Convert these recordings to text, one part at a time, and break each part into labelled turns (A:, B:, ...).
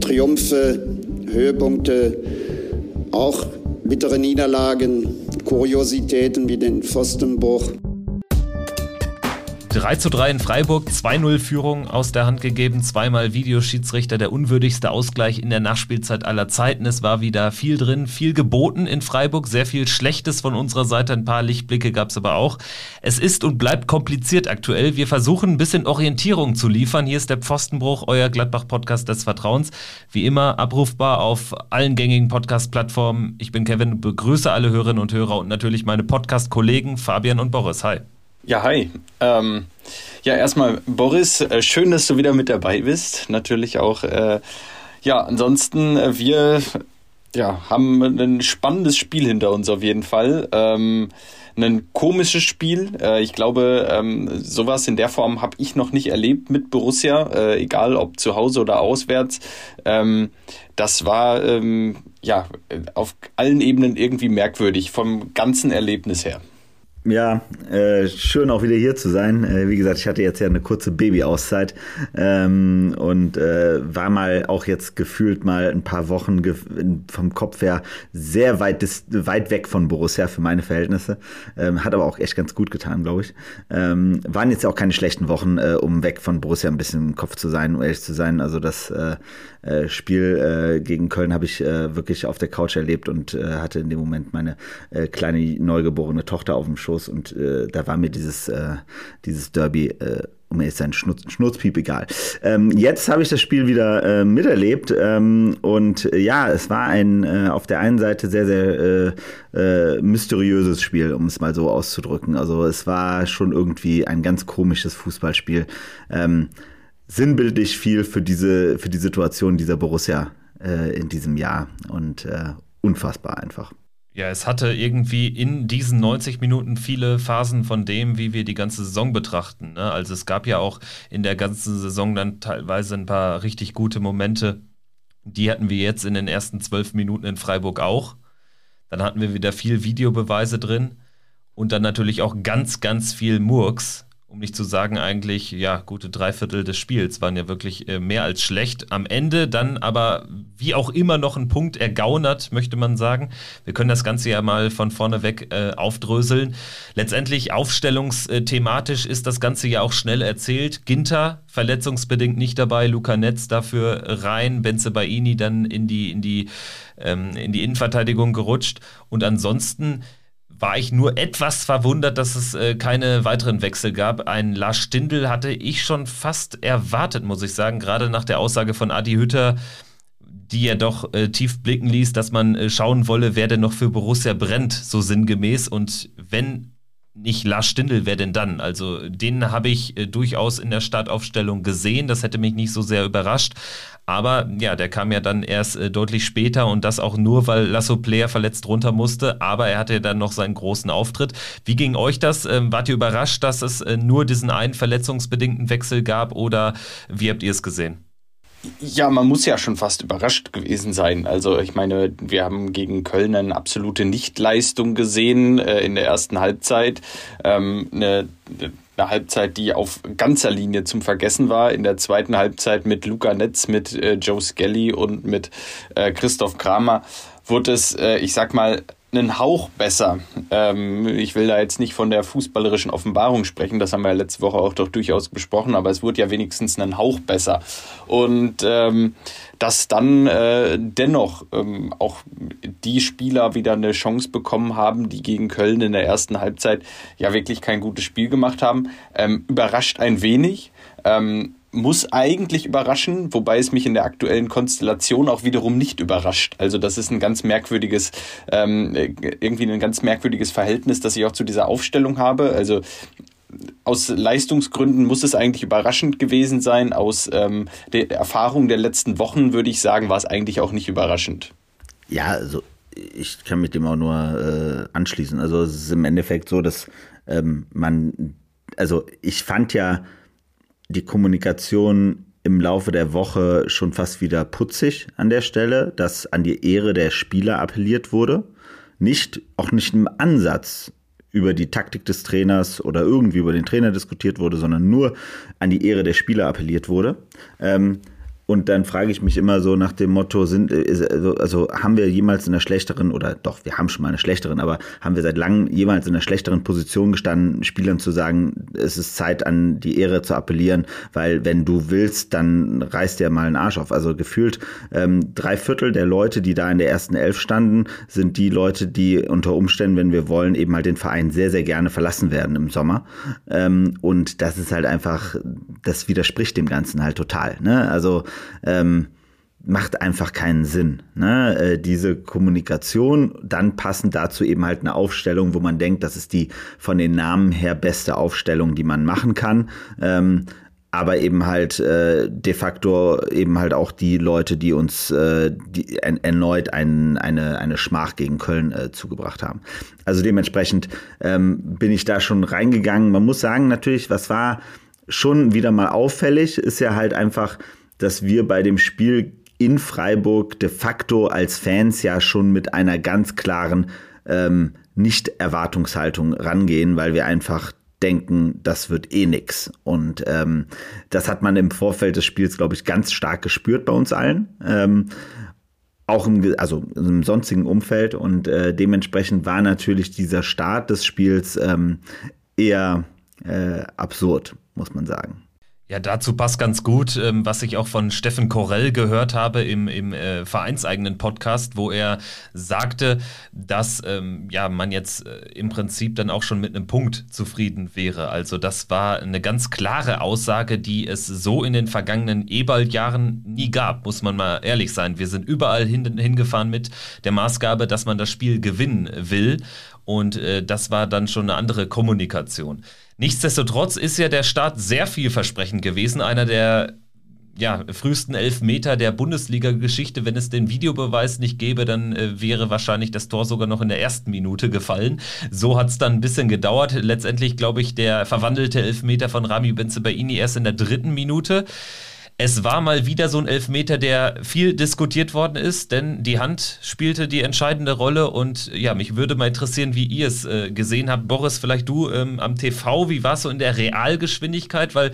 A: Triumphe, Höhepunkte, auch bittere Niederlagen, Kuriositäten wie den Pfostenbruch.
B: 3 zu 3 in Freiburg, 2-0 Führung aus der Hand gegeben, zweimal Videoschiedsrichter, der unwürdigste Ausgleich in der Nachspielzeit aller Zeiten. Es war wieder viel drin, viel geboten in Freiburg, sehr viel Schlechtes von unserer Seite, ein paar Lichtblicke gab es aber auch. Es ist und bleibt kompliziert aktuell. Wir versuchen ein bisschen Orientierung zu liefern. Hier ist der Pfostenbruch, euer Gladbach-Podcast des Vertrauens. Wie immer abrufbar auf allen gängigen Podcast-Plattformen. Ich bin Kevin, begrüße alle Hörerinnen und Hörer und natürlich meine Podcast-Kollegen Fabian und Boris. Hi.
C: Ja, hi. Ähm, ja, erstmal, Boris, äh, schön, dass du wieder mit dabei bist. Natürlich auch. Äh, ja, ansonsten, äh, wir ja, haben ein spannendes Spiel hinter uns auf jeden Fall. Ähm, ein komisches Spiel. Äh, ich glaube, ähm, sowas in der Form habe ich noch nicht erlebt mit Borussia, egal ob zu Hause oder auswärts. Ähm, das war ähm, ja auf allen Ebenen irgendwie merkwürdig vom ganzen Erlebnis her.
D: Ja, äh, schön auch wieder hier zu sein. Äh, wie gesagt, ich hatte jetzt ja eine kurze Babyauszeit ähm, und äh, war mal auch jetzt gefühlt mal ein paar Wochen vom Kopf her sehr weit, weit weg von Borussia für meine Verhältnisse. Ähm, hat aber auch echt ganz gut getan, glaube ich. Ähm, waren jetzt auch keine schlechten Wochen, äh, um weg von Borussia ein bisschen im Kopf zu sein, um ehrlich zu sein. Also das äh, äh, Spiel gegen Köln habe ich wirklich auf der Couch erlebt und hatte in dem Moment meine kleine neugeborene Tochter auf dem Schoß und äh, da war mir dieses, äh, dieses Derby äh, um ehrlich sein, Schnurz, Schnurzpiep egal. Ähm, jetzt habe ich das Spiel wieder äh, miterlebt ähm, und äh, ja, es war ein äh, auf der einen Seite sehr, sehr äh, äh, mysteriöses Spiel, um es mal so auszudrücken. Also es war schon irgendwie ein ganz komisches Fußballspiel. Ähm, sinnbildlich viel für diese, für die Situation dieser Borussia äh, in diesem Jahr und unfassbar einfach.
B: Ja, es hatte irgendwie in diesen 90 Minuten viele Phasen von dem, wie wir die ganze Saison betrachten. Ne? Also es gab ja auch in der ganzen Saison dann teilweise ein paar richtig gute Momente. Die hatten wir jetzt in den ersten zwölf Minuten in Freiburg auch. Dann hatten wir wieder viel Videobeweise drin und dann natürlich auch ganz, ganz viel Murks um nicht zu sagen, eigentlich, ja, gute Dreiviertel des Spiels waren ja wirklich äh, mehr als schlecht. Am Ende dann aber, wie auch immer, noch ein Punkt ergaunert, möchte man sagen. Wir können das Ganze ja mal von vorne weg äh, aufdröseln. Letztendlich aufstellungsthematisch ist das Ganze ja auch schnell erzählt. Ginter verletzungsbedingt nicht dabei, Luca Netz dafür rein, Benze Baini dann in die, in die, ähm, in die Innenverteidigung gerutscht. Und ansonsten war ich nur etwas verwundert, dass es äh, keine weiteren Wechsel gab. Ein Lars Stindl hatte ich schon fast erwartet, muss ich sagen, gerade nach der Aussage von Adi Hütter, die ja doch äh, tief blicken ließ, dass man äh, schauen wolle, wer denn noch für Borussia brennt, so sinngemäß. Und wenn nicht Lars Stindl, wer denn dann? Also den habe ich äh, durchaus in der Startaufstellung gesehen. Das hätte mich nicht so sehr überrascht. Aber ja, der kam ja dann erst äh, deutlich später und das auch nur, weil Lasso Player verletzt runter musste. Aber er hatte dann noch seinen großen Auftritt. Wie ging euch das? Ähm, wart ihr überrascht, dass es äh, nur diesen einen verletzungsbedingten Wechsel gab oder wie habt ihr es gesehen?
C: Ja, man muss ja schon fast überrascht gewesen sein. Also ich meine, wir haben gegen Köln eine absolute Nichtleistung gesehen äh, in der ersten Halbzeit. Ähm, eine, eine Halbzeit, die auf ganzer Linie zum Vergessen war. In der zweiten Halbzeit mit Luca Netz, mit äh, Joe Skelly und mit äh, Christoph Kramer wurde es, äh, ich sag mal, einen Hauch besser. Ähm, ich will da jetzt nicht von der fußballerischen Offenbarung sprechen, das haben wir ja letzte Woche auch doch durchaus besprochen, aber es wurde ja wenigstens einen Hauch besser. Und ähm, dass dann äh, dennoch ähm, auch die Spieler wieder eine Chance bekommen haben, die gegen Köln in der ersten Halbzeit ja wirklich kein gutes Spiel gemacht haben, ähm, überrascht ein wenig. Ähm, muss eigentlich überraschen, wobei es mich in der aktuellen Konstellation auch wiederum nicht überrascht. Also das ist ein ganz merkwürdiges, ähm, irgendwie ein ganz merkwürdiges Verhältnis, das ich auch zu dieser Aufstellung habe. Also aus Leistungsgründen muss es eigentlich überraschend gewesen sein. Aus ähm, der Erfahrung der letzten Wochen würde ich sagen, war es eigentlich auch nicht überraschend.
D: Ja, also ich kann mit dem auch nur äh, anschließen. Also es ist im Endeffekt so, dass ähm, man, also ich fand ja, die Kommunikation im Laufe der Woche schon fast wieder putzig an der Stelle, dass an die Ehre der Spieler appelliert wurde. Nicht, auch nicht im Ansatz über die Taktik des Trainers oder irgendwie über den Trainer diskutiert wurde, sondern nur an die Ehre der Spieler appelliert wurde. Ähm, und dann frage ich mich immer so nach dem Motto, sind, also, also haben wir jemals in einer schlechteren, oder doch, wir haben schon mal eine schlechteren, aber haben wir seit langem jemals in einer schlechteren Position gestanden, Spielern zu sagen, es ist Zeit an die Ehre zu appellieren, weil wenn du willst, dann reißt dir mal einen Arsch auf. Also gefühlt ähm, drei Viertel der Leute, die da in der ersten Elf standen, sind die Leute, die unter Umständen, wenn wir wollen, eben halt den Verein sehr, sehr gerne verlassen werden im Sommer. Ähm, und das ist halt einfach, das widerspricht dem Ganzen halt total. Ne? Also ähm, macht einfach keinen Sinn. Ne? Äh, diese Kommunikation, dann passend dazu eben halt eine Aufstellung, wo man denkt, das ist die von den Namen her beste Aufstellung, die man machen kann. Ähm, aber eben halt äh, de facto eben halt auch die Leute, die uns äh, die en erneut ein, eine, eine Schmach gegen Köln äh, zugebracht haben. Also dementsprechend ähm, bin ich da schon reingegangen. Man muss sagen, natürlich, was war schon wieder mal auffällig, ist ja halt einfach, dass wir bei dem Spiel in Freiburg de facto als Fans ja schon mit einer ganz klaren ähm, Nicht-Erwartungshaltung rangehen, weil wir einfach denken, das wird eh nix. Und ähm, das hat man im Vorfeld des Spiels, glaube ich, ganz stark gespürt bei uns allen. Ähm, auch im, also im sonstigen Umfeld. Und äh, dementsprechend war natürlich dieser Start des Spiels ähm, eher äh, absurd, muss man sagen.
B: Ja, dazu passt ganz gut, ähm, was ich auch von Steffen Korell gehört habe im, im äh, vereinseigenen Podcast, wo er sagte, dass ähm, ja, man jetzt äh, im Prinzip dann auch schon mit einem Punkt zufrieden wäre. Also das war eine ganz klare Aussage, die es so in den vergangenen Ebald-Jahren nie gab, muss man mal ehrlich sein. Wir sind überall hin, hingefahren mit der Maßgabe, dass man das Spiel gewinnen will. Und äh, das war dann schon eine andere Kommunikation. Nichtsdestotrotz ist ja der Start sehr vielversprechend gewesen. Einer der ja, frühesten Elfmeter der Bundesliga-Geschichte. Wenn es den Videobeweis nicht gäbe, dann äh, wäre wahrscheinlich das Tor sogar noch in der ersten Minute gefallen. So hat es dann ein bisschen gedauert. Letztendlich, glaube ich, der verwandelte Elfmeter von Rami Benzebaini erst in der dritten Minute. Es war mal wieder so ein Elfmeter, der viel diskutiert worden ist, denn die Hand spielte die entscheidende Rolle und ja, mich würde mal interessieren, wie ihr es äh, gesehen habt. Boris, vielleicht du ähm, am TV, wie war es so in der Realgeschwindigkeit? Weil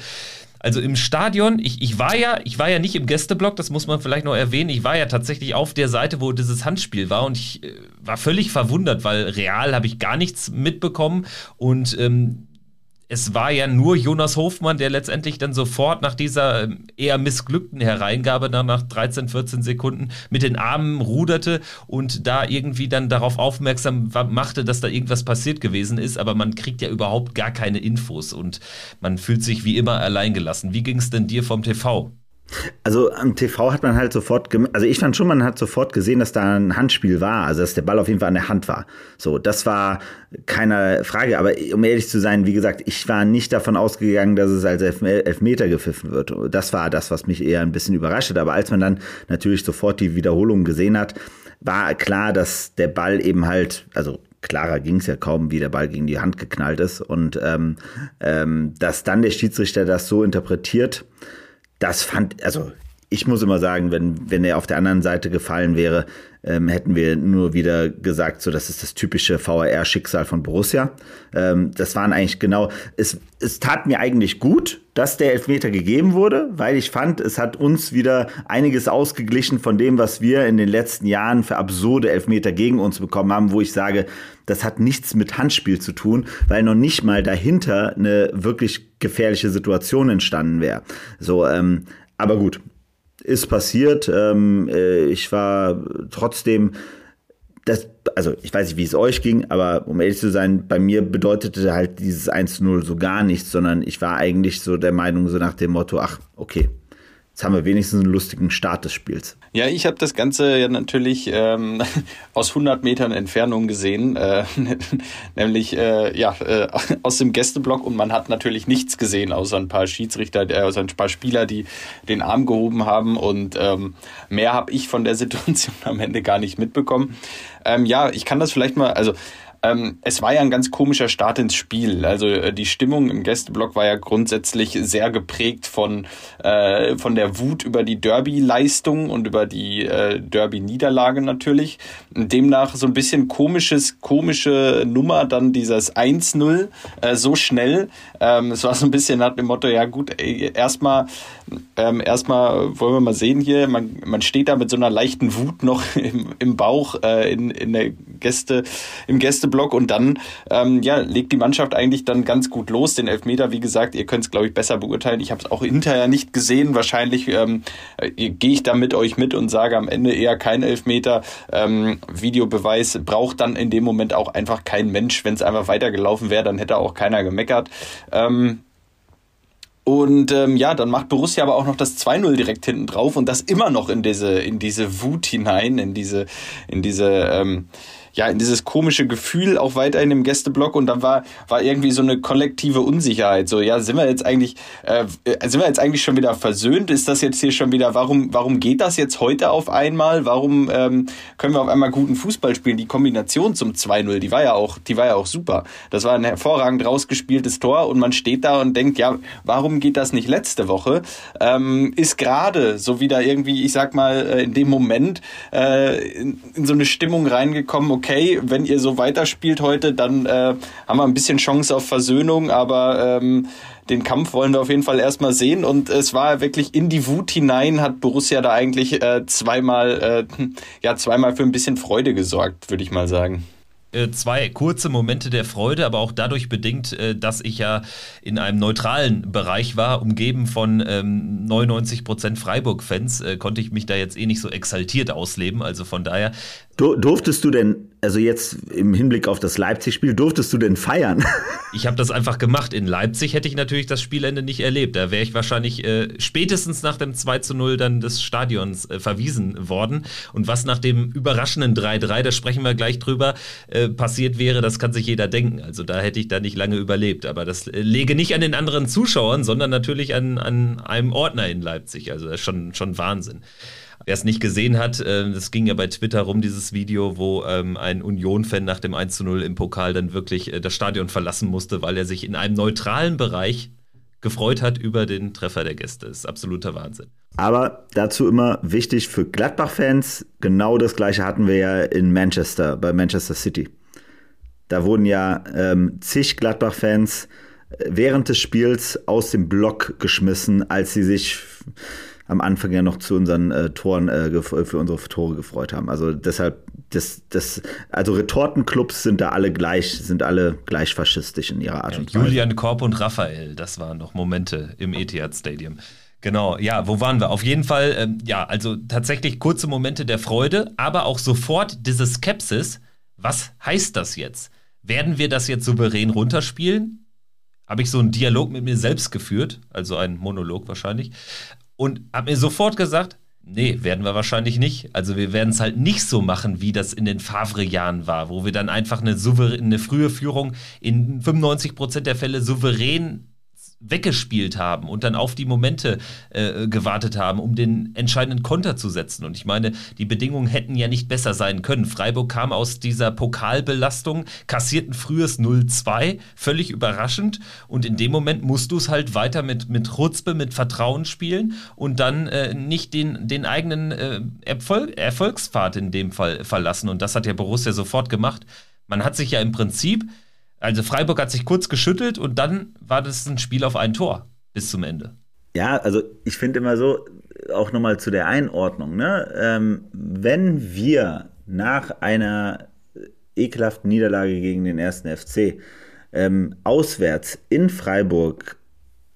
B: also im Stadion, ich, ich war ja, ich war ja nicht im Gästeblock, das muss man vielleicht noch erwähnen. Ich war ja tatsächlich auf der Seite, wo dieses Handspiel war und ich äh, war völlig verwundert, weil real habe ich gar nichts mitbekommen und ähm, es war ja nur Jonas Hofmann, der letztendlich dann sofort nach dieser ähm, eher missglückten Hereingabe nach, nach 13, 14 Sekunden mit den Armen ruderte und da irgendwie dann darauf aufmerksam machte, dass da irgendwas passiert gewesen ist. Aber man kriegt ja überhaupt gar keine Infos und man fühlt sich wie immer alleingelassen. Wie ging es denn dir vom TV?
D: Also am TV hat man halt sofort, also ich fand schon, man hat sofort gesehen, dass da ein Handspiel war, also dass der Ball auf jeden Fall an der Hand war. So, das war keine Frage, aber um ehrlich zu sein, wie gesagt, ich war nicht davon ausgegangen, dass es als Elfmeter gepfiffen wird. Das war das, was mich eher ein bisschen überrascht hat, aber als man dann natürlich sofort die Wiederholung gesehen hat, war klar, dass der Ball eben halt, also klarer ging es ja kaum, wie der Ball gegen die Hand geknallt ist und ähm, ähm, dass dann der Schiedsrichter das so interpretiert, das fand, also ich muss immer sagen, wenn, wenn er auf der anderen Seite gefallen wäre, ähm, hätten wir nur wieder gesagt, so das ist das typische VAR-Schicksal von Borussia. Ähm, das waren eigentlich genau, es, es tat mir eigentlich gut, dass der Elfmeter gegeben wurde, weil ich fand, es hat uns wieder einiges ausgeglichen von dem, was wir in den letzten Jahren für absurde Elfmeter gegen uns bekommen haben, wo ich sage, das hat nichts mit Handspiel zu tun, weil noch nicht mal dahinter eine wirklich gefährliche Situation entstanden wäre. So, ähm, aber gut, ist passiert. Ähm, äh, ich war trotzdem, das, also ich weiß nicht, wie es euch ging, aber um ehrlich zu sein, bei mir bedeutete halt dieses 1-0 so gar nichts, sondern ich war eigentlich so der Meinung, so nach dem Motto, ach, okay, Jetzt haben wir wenigstens einen lustigen Start des Spiels.
C: Ja, ich habe das Ganze ja natürlich ähm, aus 100 Metern Entfernung gesehen, äh, nämlich äh, ja äh, aus dem Gästeblock und man hat natürlich nichts gesehen, außer ein paar Schiedsrichter, äh, außer ein paar Spieler, die den Arm gehoben haben und ähm, mehr habe ich von der Situation am Ende gar nicht mitbekommen. Ähm, ja, ich kann das vielleicht mal, also ähm, es war ja ein ganz komischer Start ins Spiel. Also äh, die Stimmung im Gästeblock war ja grundsätzlich sehr geprägt von, äh, von der Wut über die Derby-Leistung und über die äh, Derby-Niederlage natürlich. Demnach so ein bisschen komisches, komische Nummer, dann dieses 1-0 äh, so schnell. Ähm, es war so ein bisschen nach dem Motto, ja gut, erstmal ähm, erstmal wollen wir mal sehen hier, man, man steht da mit so einer leichten Wut noch im, im Bauch äh, in, in der Gäste, im Gästeblock und dann ähm, ja, legt die Mannschaft eigentlich dann ganz gut los. Den Elfmeter, wie gesagt, ihr könnt es, glaube ich, besser beurteilen. Ich habe es auch hinterher nicht gesehen. Wahrscheinlich ähm, äh, gehe ich da mit euch mit und sage am Ende eher kein Elfmeter. Ähm, Videobeweis braucht dann in dem Moment auch einfach kein Mensch. Wenn es einfach weitergelaufen wäre, dann hätte auch keiner gemeckert. Ähm, und ähm, ja, dann macht Borussia aber auch noch das 2-0 direkt hinten drauf und das immer noch in diese, in diese Wut hinein, in diese, in diese, ähm, ja, in dieses komische Gefühl auch weiterhin im Gästeblock und dann war, war irgendwie so eine kollektive Unsicherheit. So, ja, sind wir jetzt eigentlich, äh, sind wir jetzt eigentlich schon wieder versöhnt? Ist das jetzt hier schon wieder, warum, warum geht das jetzt heute auf einmal? Warum ähm, können wir auf einmal guten Fußball spielen? Die Kombination zum 2-0, die war ja auch, die war ja auch super. Das war ein hervorragend rausgespieltes Tor und man steht da und denkt, ja, warum geht das nicht letzte Woche? Ähm, ist gerade so wieder irgendwie, ich sag mal, äh, in dem Moment äh, in, in so eine Stimmung reingekommen, okay, wenn ihr so weiterspielt heute, dann äh, haben wir ein bisschen Chance auf Versöhnung, aber ähm, den Kampf wollen wir auf jeden Fall erstmal sehen. Und es war wirklich in die Wut hinein, hat Borussia da eigentlich äh, zweimal, äh, ja, zweimal für ein bisschen Freude gesorgt, würde ich mal sagen.
B: Äh, zwei kurze Momente der Freude, aber auch dadurch bedingt, äh, dass ich ja in einem neutralen Bereich war, umgeben von ähm, 99% Freiburg-Fans, äh, konnte ich mich da jetzt eh nicht so exaltiert ausleben. Also von daher.
D: Durftest du denn also jetzt im Hinblick auf das Leipzig-Spiel, durftest du denn feiern?
B: Ich habe das einfach gemacht. In Leipzig hätte ich natürlich das Spielende nicht erlebt. Da wäre ich wahrscheinlich äh, spätestens nach dem 2 zu 0 dann des Stadions äh, verwiesen worden. Und was nach dem überraschenden 3-3, da sprechen wir gleich drüber, äh, passiert wäre, das kann sich jeder denken. Also da hätte ich da nicht lange überlebt. Aber das äh, lege nicht an den anderen Zuschauern, sondern natürlich an, an einem Ordner in Leipzig. Also das ist schon, schon Wahnsinn. Wer es nicht gesehen hat, äh, das ging ja bei Twitter rum, dieses Video, wo ähm, ein Union-Fan nach dem 1 zu 0 im Pokal dann wirklich äh, das Stadion verlassen musste, weil er sich in einem neutralen Bereich gefreut hat über den Treffer der Gäste. Das ist absoluter Wahnsinn.
D: Aber dazu immer wichtig für Gladbach-Fans, genau das gleiche hatten wir ja in Manchester, bei Manchester City. Da wurden ja ähm, zig Gladbach-Fans äh, während des Spiels aus dem Block geschmissen, als sie sich am Anfang ja noch zu unseren äh, Toren, äh, für unsere Tore gefreut haben. Also deshalb, das, das, also Retortenclubs sind da alle gleich, sind alle gleich faschistisch in ihrer Art
B: und Weise. Julian Korb und Raphael, das waren noch Momente im Etihad Stadium. Genau, ja, wo waren wir? Auf jeden Fall, ähm, ja, also tatsächlich kurze Momente der Freude, aber auch sofort diese Skepsis. Was heißt das jetzt? Werden wir das jetzt souverän runterspielen? Habe ich so einen Dialog mit mir selbst geführt, also einen Monolog wahrscheinlich und habe mir sofort gesagt, nee, werden wir wahrscheinlich nicht. Also wir werden es halt nicht so machen, wie das in den Favre-Jahren war, wo wir dann einfach eine, eine frühe Führung in 95% der Fälle souverän weggespielt haben und dann auf die Momente äh, gewartet haben, um den entscheidenden Konter zu setzen. Und ich meine, die Bedingungen hätten ja nicht besser sein können. Freiburg kam aus dieser Pokalbelastung, kassiert ein frühes 0-2, völlig überraschend. Und in dem Moment musst du es halt weiter mit, mit Rutzpe, mit Vertrauen spielen und dann äh, nicht den, den eigenen äh, Erfolg, Erfolgspfad in dem Fall verlassen. Und das hat ja Borussia sofort gemacht. Man hat sich ja im Prinzip also Freiburg hat sich kurz geschüttelt und dann war das ein Spiel auf ein Tor bis zum Ende.
D: Ja, also ich finde immer so, auch nochmal zu der Einordnung, ne? Ähm, wenn wir nach einer ekelhaften Niederlage gegen den ersten FC ähm, auswärts in Freiburg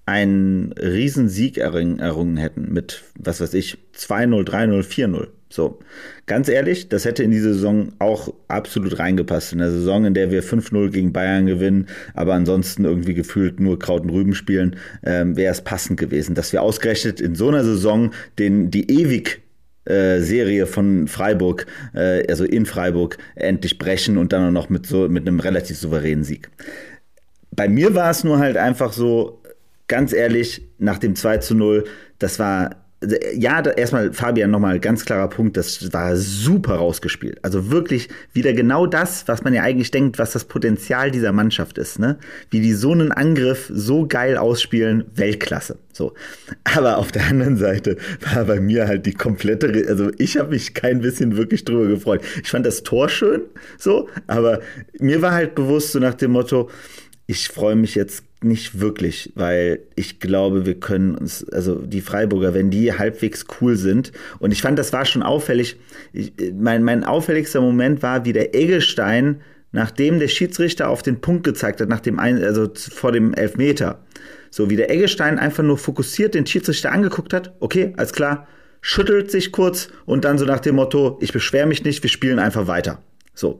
D: einen Riesensieg errungen, errungen hätten mit, was weiß ich, 2-0, 3-0, 4-0, so, ganz ehrlich, das hätte in diese Saison auch absolut reingepasst. In der Saison, in der wir 5-0 gegen Bayern gewinnen, aber ansonsten irgendwie gefühlt nur Kraut und Rüben spielen, ähm, wäre es passend gewesen, dass wir ausgerechnet in so einer Saison den, die ewig äh, Serie von Freiburg, äh, also in Freiburg, endlich brechen und dann noch mit so mit einem relativ souveränen Sieg. Bei mir war es nur halt einfach so, ganz ehrlich, nach dem 2 zu 0, das war ja, da, erstmal Fabian nochmal ganz klarer Punkt, das war super rausgespielt. Also wirklich wieder genau das, was man ja eigentlich denkt, was das Potenzial dieser Mannschaft ist, ne? Wie die so einen Angriff so geil ausspielen, Weltklasse. So. Aber auf der anderen Seite war bei mir halt die komplette, also ich habe mich kein bisschen wirklich drüber gefreut. Ich fand das Tor schön, so, aber mir war halt bewusst so nach dem Motto, ich freue mich jetzt nicht wirklich, weil ich glaube, wir können uns, also die Freiburger, wenn die halbwegs cool sind, und ich fand, das war schon auffällig, ich, mein, mein auffälligster Moment war, wie der Eggestein, nachdem der Schiedsrichter auf den Punkt gezeigt hat, nach dem ein, also vor dem Elfmeter, so wie der Eggestein einfach nur fokussiert den Schiedsrichter angeguckt hat, okay, alles klar, schüttelt sich kurz und dann so nach dem Motto, ich beschwere mich nicht, wir spielen einfach weiter. So.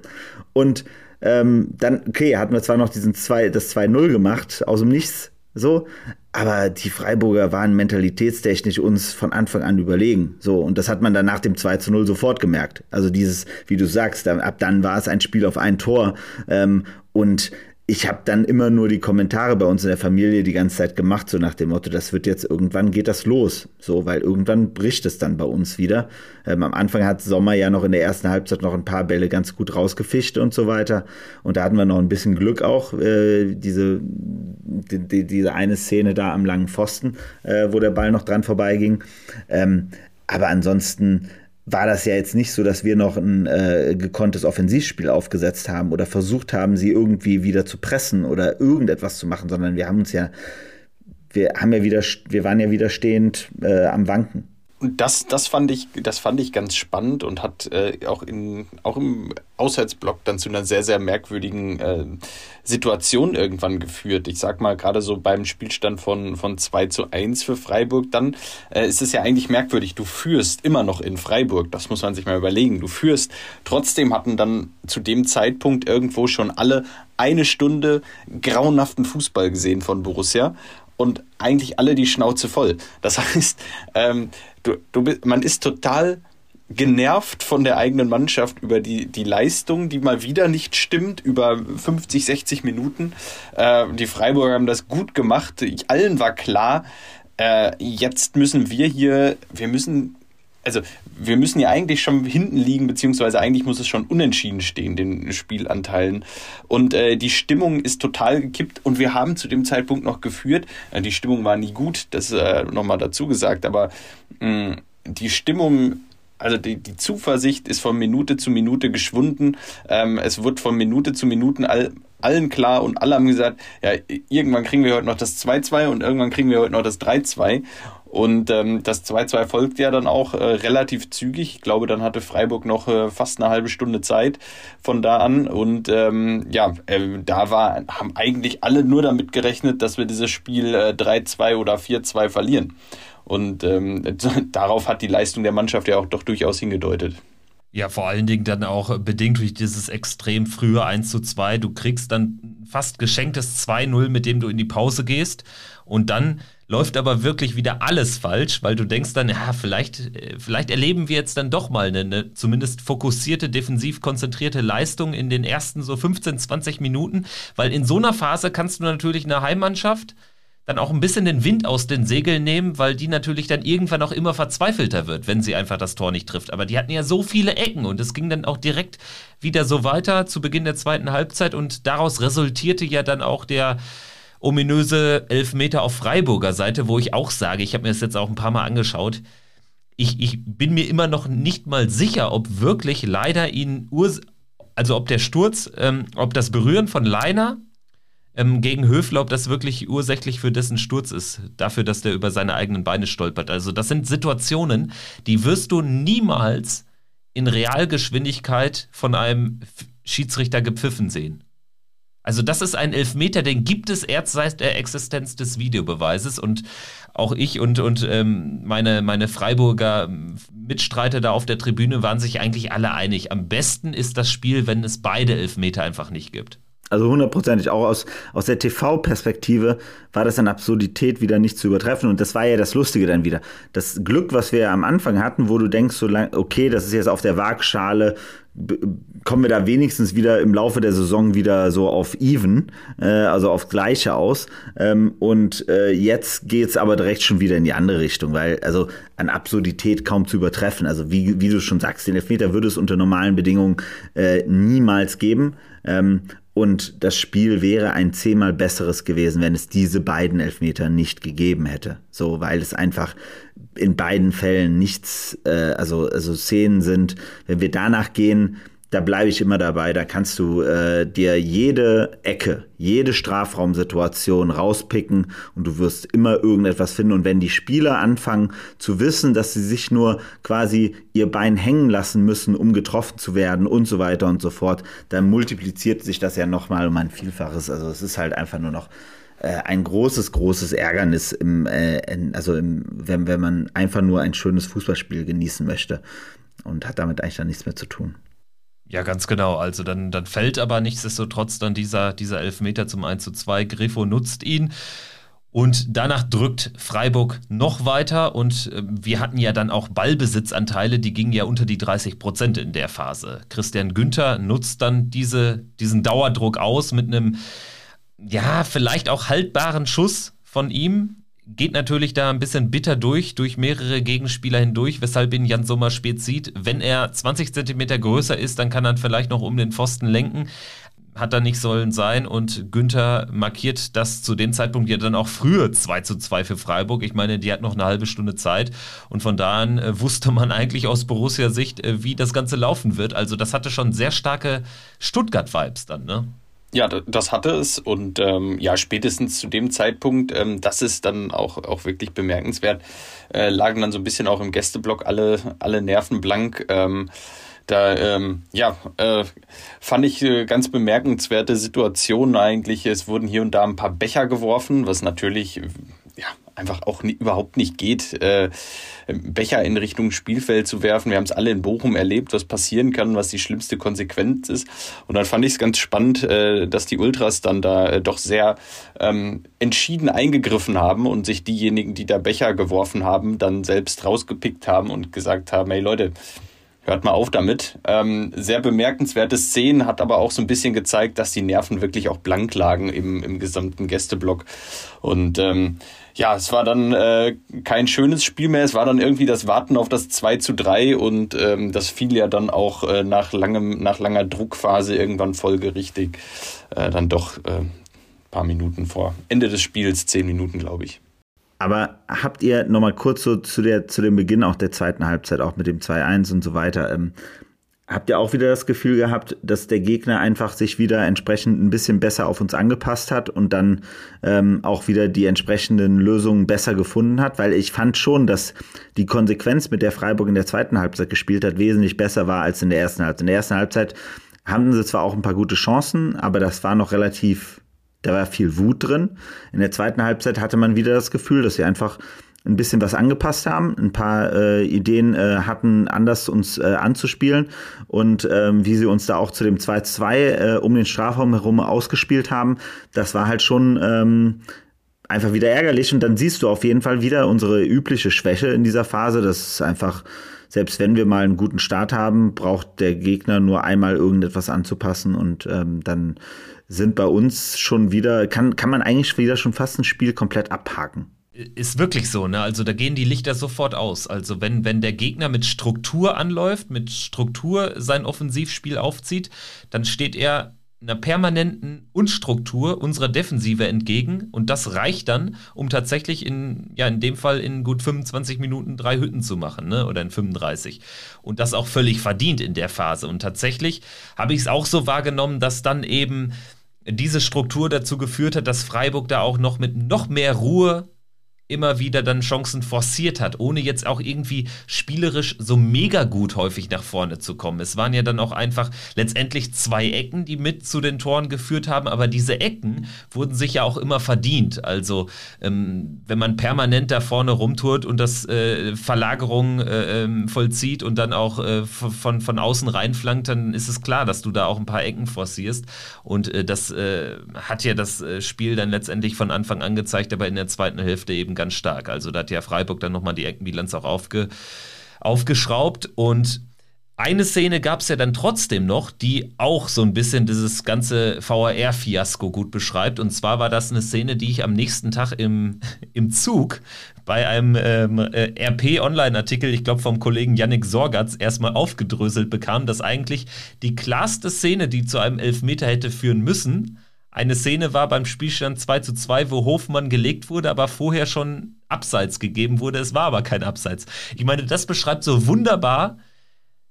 D: Und ähm, dann, okay, hatten wir zwar noch diesen zwei, das 2-0 gemacht, aus dem Nichts, so, aber die Freiburger waren mentalitätstechnisch uns von Anfang an überlegen. So, und das hat man dann nach dem 2 zu 0 sofort gemerkt. Also dieses, wie du sagst, ab dann war es ein Spiel auf ein Tor. Ähm, und ich habe dann immer nur die Kommentare bei uns in der Familie die ganze Zeit gemacht, so nach dem Motto, das wird jetzt irgendwann geht das los, so, weil irgendwann bricht es dann bei uns wieder. Ähm, am Anfang hat Sommer ja noch in der ersten Halbzeit noch ein paar Bälle ganz gut rausgefischt und so weiter. Und da hatten wir noch ein bisschen Glück auch, äh, diese, die, die, diese eine Szene da am langen Pfosten, äh, wo der Ball noch dran vorbeiging. Ähm, aber ansonsten war das ja jetzt nicht so, dass wir noch ein äh, gekonntes Offensivspiel aufgesetzt haben oder versucht haben, sie irgendwie wieder zu pressen oder irgendetwas zu machen, sondern wir haben uns ja, wir haben ja wieder, wir waren ja widerstehend äh, am Wanken.
C: Und das, das, fand ich, das fand ich ganz spannend und hat äh, auch, in, auch im Auswärtsblock dann zu einer sehr, sehr merkwürdigen äh, Situation irgendwann geführt. Ich sag mal, gerade so beim Spielstand von, von 2 zu 1 für Freiburg, dann äh, ist es ja eigentlich merkwürdig. Du führst immer noch in Freiburg, das muss man sich mal überlegen. Du führst, trotzdem hatten dann zu dem Zeitpunkt irgendwo schon alle eine Stunde grauenhaften Fußball gesehen von Borussia und eigentlich alle die Schnauze voll. Das heißt, ähm, du, du, man ist total genervt von der eigenen Mannschaft über die, die Leistung, die mal wieder nicht stimmt, über 50, 60 Minuten. Äh, die Freiburger haben das gut gemacht. Allen war klar, äh, jetzt müssen wir hier, wir müssen also wir müssen ja eigentlich schon hinten liegen, beziehungsweise eigentlich muss es schon unentschieden stehen, den Spielanteilen. Und äh, die Stimmung ist total gekippt und wir haben zu dem Zeitpunkt noch geführt. Äh, die Stimmung war nie gut, das äh, nochmal dazu gesagt, aber mm, die Stimmung also die, die Zuversicht ist von Minute zu Minute geschwunden. Ähm, es wird von Minute zu Minute all, allen klar und alle haben gesagt, ja, irgendwann kriegen wir heute noch das 2-2 und irgendwann kriegen wir heute noch das 3-2. Und ähm, das 2-2 folgt ja dann auch äh, relativ zügig. Ich glaube, dann hatte Freiburg noch äh, fast eine halbe Stunde Zeit von da an. Und ähm, ja, äh, da war, haben eigentlich alle nur damit gerechnet, dass wir dieses Spiel äh, 3-2 oder 4-2 verlieren. Und ähm, darauf hat die Leistung der Mannschaft ja auch doch durchaus hingedeutet.
B: Ja, vor allen Dingen dann auch bedingt durch dieses extrem frühe 1 zu 2. Du kriegst dann fast geschenktes 2-0, mit dem du in die Pause gehst. Und dann läuft aber wirklich wieder alles falsch, weil du denkst dann, ja, vielleicht, äh, vielleicht erleben wir jetzt dann doch mal eine, eine zumindest fokussierte, defensiv konzentrierte Leistung in den ersten so 15, 20 Minuten, weil in so einer Phase kannst du natürlich eine Heimmannschaft dann auch ein bisschen den Wind aus den Segeln nehmen, weil die natürlich dann irgendwann auch immer verzweifelter wird, wenn sie einfach das Tor nicht trifft. Aber die hatten ja so viele Ecken und es ging dann auch direkt wieder so weiter zu Beginn der zweiten Halbzeit und daraus resultierte ja dann auch der ominöse Elfmeter auf Freiburger Seite, wo ich auch sage, ich habe mir das jetzt auch ein paar Mal angeschaut, ich, ich bin mir immer noch nicht mal sicher, ob wirklich leider ihn, Urs also ob der Sturz, ähm, ob das Berühren von Leiner ähm, gegen Höfler, ob das wirklich ursächlich für dessen Sturz ist, dafür, dass der über seine eigenen Beine stolpert. Also das sind Situationen, die wirst du niemals in Realgeschwindigkeit von einem Schiedsrichter gepfiffen sehen. Also das ist ein Elfmeter, den gibt es erst seit der Existenz des Videobeweises und auch ich und, und ähm, meine, meine Freiburger Mitstreiter da auf der Tribüne waren sich eigentlich alle einig. Am besten ist das Spiel, wenn es beide Elfmeter einfach nicht gibt.
D: Also hundertprozentig. Auch aus, aus der TV-Perspektive war das an Absurdität wieder nicht zu übertreffen. Und das war ja das Lustige dann wieder. Das Glück, was wir am Anfang hatten, wo du denkst, so lang, okay, das ist jetzt auf der Waagschale, kommen wir da wenigstens wieder im Laufe der Saison wieder so auf even, äh, also auf Gleiche aus. Ähm, und äh, jetzt geht's aber direkt schon wieder in die andere Richtung, weil also an Absurdität kaum zu übertreffen. Also wie, wie du schon sagst, den Elfmeter würde es unter normalen Bedingungen äh, niemals geben. Ähm, und das Spiel wäre ein zehnmal besseres gewesen, wenn es diese beiden Elfmeter nicht gegeben hätte. So, weil es einfach in beiden Fällen nichts, äh, also, also Szenen sind. Wenn wir danach gehen, da bleibe ich immer dabei. Da kannst du äh, dir jede Ecke, jede Strafraumsituation rauspicken und du wirst immer irgendetwas finden. Und wenn die Spieler anfangen zu wissen, dass sie sich nur quasi ihr Bein hängen lassen müssen, um getroffen zu werden und so weiter und so fort, dann multipliziert sich das ja nochmal um ein Vielfaches. Also es ist halt einfach nur noch äh, ein großes, großes Ärgernis, im, äh, also im, wenn, wenn man einfach nur ein schönes Fußballspiel genießen möchte und hat damit eigentlich dann nichts mehr zu tun.
B: Ja, ganz genau. Also dann, dann fällt aber nichtsdestotrotz dann dieser, dieser Elfmeter zum 1 zu 2. Griffo nutzt ihn. Und danach drückt Freiburg noch weiter und äh, wir hatten ja dann auch Ballbesitzanteile, die gingen ja unter die 30 Prozent in der Phase. Christian Günther nutzt dann diese, diesen Dauerdruck aus mit einem, ja, vielleicht auch haltbaren Schuss von ihm geht natürlich da ein bisschen bitter durch, durch mehrere Gegenspieler hindurch, weshalb ihn Jan Sommer spät sieht. Wenn er 20 Zentimeter größer ist, dann kann er vielleicht noch um den Pfosten lenken. Hat er nicht sollen sein und Günther markiert das zu dem Zeitpunkt ja dann auch früher 2 zu 2 für Freiburg. Ich meine, die hat noch eine halbe Stunde Zeit und von da an äh, wusste man eigentlich aus Borussia-Sicht, äh, wie das Ganze laufen wird. Also das hatte schon sehr starke Stuttgart-Vibes dann, ne?
C: Ja, das hatte es und ähm, ja, spätestens zu dem Zeitpunkt, ähm, das ist dann auch, auch wirklich bemerkenswert, äh, lagen dann so ein bisschen auch im Gästeblock alle, alle Nerven blank. Ähm, da, ähm, ja, äh, fand ich äh, ganz bemerkenswerte Situationen eigentlich. Es wurden hier und da ein paar Becher geworfen, was natürlich ja, einfach auch nie, überhaupt nicht geht, äh, Becher in Richtung Spielfeld zu werfen. Wir haben es alle in Bochum erlebt, was passieren kann, was die schlimmste Konsequenz ist. Und dann fand ich es ganz spannend, äh, dass die Ultras dann da äh, doch sehr ähm, entschieden eingegriffen haben und sich diejenigen, die da Becher geworfen haben, dann selbst rausgepickt haben und gesagt haben, hey Leute, hört mal auf damit. Ähm, sehr bemerkenswerte Szenen, hat aber auch so ein bisschen gezeigt, dass die Nerven wirklich auch blank lagen im, im gesamten Gästeblock. Und ähm, ja, es war dann äh, kein schönes Spiel mehr. Es war dann irgendwie das Warten auf das 2 zu 3 und ähm, das fiel ja dann auch äh, nach, langem, nach langer Druckphase irgendwann folgerichtig äh, dann doch äh, paar Minuten vor Ende des Spiels, zehn Minuten, glaube ich.
D: Aber habt ihr nochmal kurz so zu, der, zu dem Beginn auch der zweiten Halbzeit, auch mit dem 2-1 und so weiter, ähm, habt ihr auch wieder das Gefühl gehabt, dass der Gegner einfach sich wieder entsprechend ein bisschen besser auf uns angepasst hat und dann ähm, auch wieder die entsprechenden Lösungen besser gefunden hat? Weil ich fand schon, dass die Konsequenz, mit der Freiburg in der zweiten Halbzeit gespielt hat, wesentlich besser war als in der ersten Halbzeit. In der ersten Halbzeit hatten sie zwar auch ein paar gute Chancen, aber das war noch relativ da war viel Wut drin. In der zweiten Halbzeit hatte man wieder das Gefühl, dass sie einfach ein bisschen was angepasst haben, ein paar äh, Ideen äh, hatten, anders uns äh, anzuspielen. Und ähm, wie sie uns da auch zu dem 2-2 äh, um den Strafraum herum ausgespielt haben, das war halt schon ähm, einfach wieder ärgerlich. Und dann siehst du auf jeden Fall wieder unsere übliche Schwäche in dieser Phase, das ist einfach selbst wenn wir mal einen guten Start haben, braucht der Gegner nur einmal irgendetwas anzupassen und ähm, dann sind bei uns schon wieder, kann, kann man eigentlich wieder schon fast ein Spiel komplett abhaken.
B: Ist wirklich so, ne? Also da gehen die Lichter sofort aus. Also wenn, wenn der Gegner mit Struktur anläuft, mit Struktur sein Offensivspiel aufzieht, dann steht er einer permanenten Unstruktur unserer Defensive entgegen und das reicht dann, um tatsächlich in, ja, in dem Fall in gut 25 Minuten drei Hütten zu machen, ne? oder in 35. Und das auch völlig verdient in der Phase. Und tatsächlich habe ich es auch so wahrgenommen, dass dann eben diese Struktur dazu geführt hat, dass Freiburg da auch noch mit noch mehr Ruhe immer wieder dann Chancen forciert hat, ohne jetzt auch irgendwie spielerisch so mega gut häufig nach vorne zu kommen. Es waren ja dann auch einfach letztendlich zwei Ecken, die mit zu den Toren geführt haben, aber diese Ecken wurden sich ja auch immer verdient. Also ähm, wenn man permanent da vorne rumtourt und das äh, Verlagerung äh, ähm, vollzieht und dann auch äh, von, von außen reinflankt, dann ist es klar, dass du da auch ein paar Ecken forcierst. Und äh, das äh, hat ja das äh, Spiel dann letztendlich von Anfang an gezeigt, aber in der zweiten Hälfte eben ganz stark. Also da hat ja Freiburg dann nochmal die Eckenbilanz auch aufge, aufgeschraubt und eine Szene gab es ja dann trotzdem noch, die auch so ein bisschen dieses ganze VAR-Fiasko gut beschreibt. Und zwar war das eine Szene, die ich am nächsten Tag im, im Zug bei einem ähm, äh, RP-Online-Artikel, ich glaube vom Kollegen Yannick Sorgatz, erstmal aufgedröselt bekam, dass eigentlich die klarste Szene, die zu einem Elfmeter hätte führen müssen, eine Szene war beim Spielstand 2 zu 2, wo Hofmann gelegt wurde, aber vorher schon Abseits gegeben wurde. Es war aber kein Abseits. Ich meine, das beschreibt so wunderbar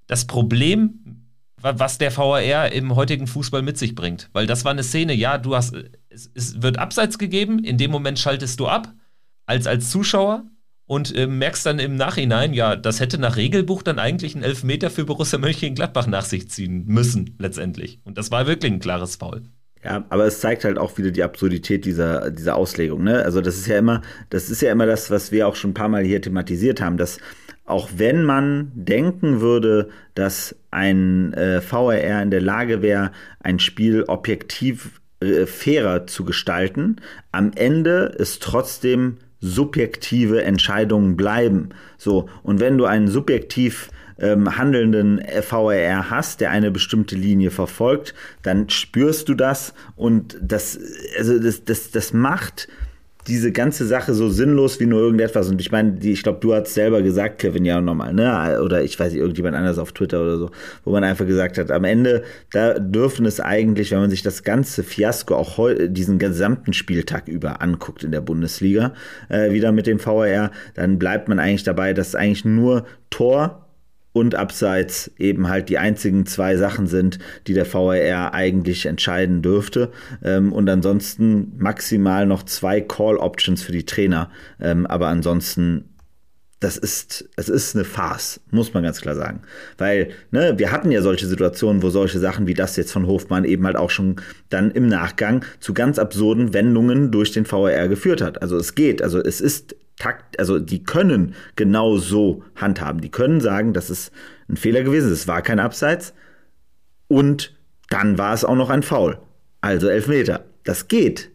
B: das Problem, was der VAR im heutigen Fußball mit sich bringt. Weil das war eine Szene, ja, du hast, es, es wird Abseits gegeben, in dem Moment schaltest du ab, als, als Zuschauer, und äh, merkst dann im Nachhinein, ja, das hätte nach Regelbuch dann eigentlich einen Elfmeter für Borussia Mönchengladbach nach sich ziehen müssen, letztendlich. Und das war wirklich ein klares Foul.
D: Ja, aber es zeigt halt auch wieder die Absurdität dieser, dieser Auslegung. Ne? Also das ist ja immer, das ist ja immer das, was wir auch schon ein paar Mal hier thematisiert haben, dass auch wenn man denken würde, dass ein äh, VRR in der Lage wäre, ein Spiel objektiv äh, fairer zu gestalten, am Ende ist trotzdem subjektive Entscheidungen bleiben. So, und wenn du einen subjektiv ähm, handelnden VRR hast, der eine bestimmte Linie verfolgt, dann spürst du das und das, also das, das, das macht diese ganze Sache so sinnlos wie nur irgendetwas. Und ich meine, ich glaube, du hast selber gesagt, Kevin, ja nochmal, ne? Oder ich weiß nicht, irgendjemand anders auf Twitter oder so, wo man einfach gesagt hat, am Ende, da dürfen es eigentlich, wenn man sich das ganze Fiasko auch diesen gesamten Spieltag über anguckt in der Bundesliga, äh, wieder mit dem VRR, dann bleibt man eigentlich dabei, dass eigentlich nur Tor und abseits eben halt die einzigen zwei Sachen sind, die der VAR eigentlich entscheiden dürfte. Ähm, und ansonsten maximal noch zwei Call-Options für die Trainer. Ähm, aber ansonsten das ist, es ist eine Farce, muss man ganz klar sagen. Weil, ne, wir hatten ja solche Situationen, wo solche Sachen wie das jetzt von Hofmann eben halt auch schon dann im Nachgang zu ganz absurden Wendungen durch den VAR geführt hat. Also es geht, also es ist Takt, also die können genau so handhaben. Die können sagen, das ist ein Fehler gewesen, es war kein Abseits und dann war es auch noch ein Foul. Also Elfmeter. Das geht.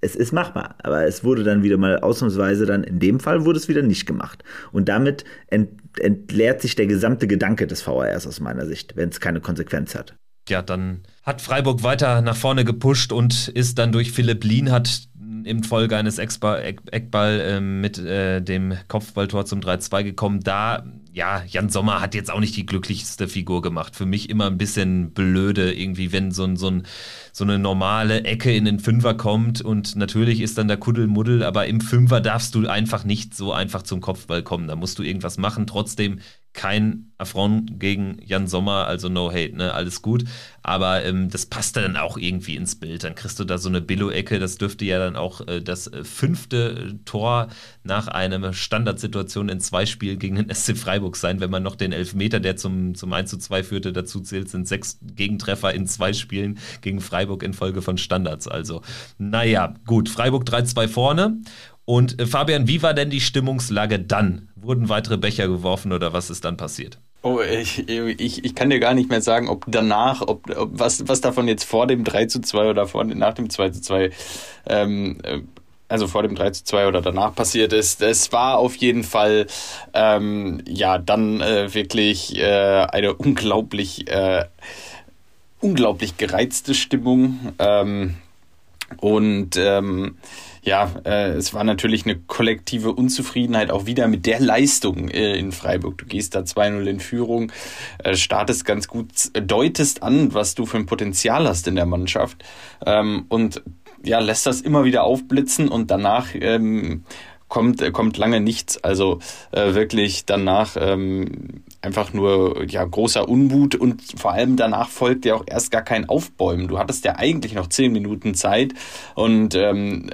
D: Es ist machbar, aber es wurde dann wieder mal ausnahmsweise dann, in dem Fall wurde es wieder nicht gemacht. Und damit ent, entleert sich der gesamte Gedanke des VRs aus meiner Sicht, wenn es keine Konsequenz hat.
B: Ja, dann hat Freiburg weiter nach vorne gepusht und ist dann durch Philipp Lienhardt im Folge eines Eckball, Eckball äh, mit äh, dem Kopfballtor zum 3-2 gekommen. Da, ja, Jan Sommer hat jetzt auch nicht die glücklichste Figur gemacht. Für mich immer ein bisschen blöde, irgendwie, wenn so, ein, so, ein, so eine normale Ecke in den Fünfer kommt und natürlich ist dann der Kuddelmuddel, aber im Fünfer darfst du einfach nicht so einfach zum Kopfball kommen. Da musst du irgendwas machen. Trotzdem kein Affront gegen Jan Sommer, also no hate, ne, alles gut. Aber ähm, das passt dann auch irgendwie ins Bild. Dann kriegst du da so eine Billo-Ecke. Das dürfte ja dann auch äh, das äh, fünfte Tor nach einer Standardsituation in zwei Spielen gegen den SC Freiburg sein. Wenn man noch den Elfmeter, der zum, zum 1 zu 2 führte, dazu zählt, sind sechs Gegentreffer in zwei Spielen gegen Freiburg in Folge von Standards. Also, naja, gut. Freiburg 3-2 vorne. Und äh, Fabian, wie war denn die Stimmungslage dann? Wurden weitere Becher geworfen oder was ist dann passiert?
C: Oh, ich, ich, ich kann dir gar nicht mehr sagen, ob danach, ob, ob was, was davon jetzt vor dem 3 zu 2 oder vor, nach dem 2 zu 2, ähm, äh, also vor dem 3 zu 2 oder danach passiert ist. Es war auf jeden Fall ähm, ja dann äh, wirklich äh, eine unglaublich, äh, unglaublich gereizte Stimmung. Ähm, und ähm, ja, äh, es war natürlich eine kollektive Unzufriedenheit auch wieder mit der Leistung äh, in Freiburg. Du gehst da 2-0 in Führung, äh, startest ganz gut, deutest an, was du für ein Potenzial hast in der Mannschaft ähm, und ja, lässt das immer wieder aufblitzen und danach ähm, kommt, kommt lange nichts. Also äh, wirklich danach ähm, einfach nur ja großer Unmut und vor allem danach folgt ja auch erst gar kein Aufbäumen. Du hattest ja eigentlich noch zehn Minuten Zeit und ähm,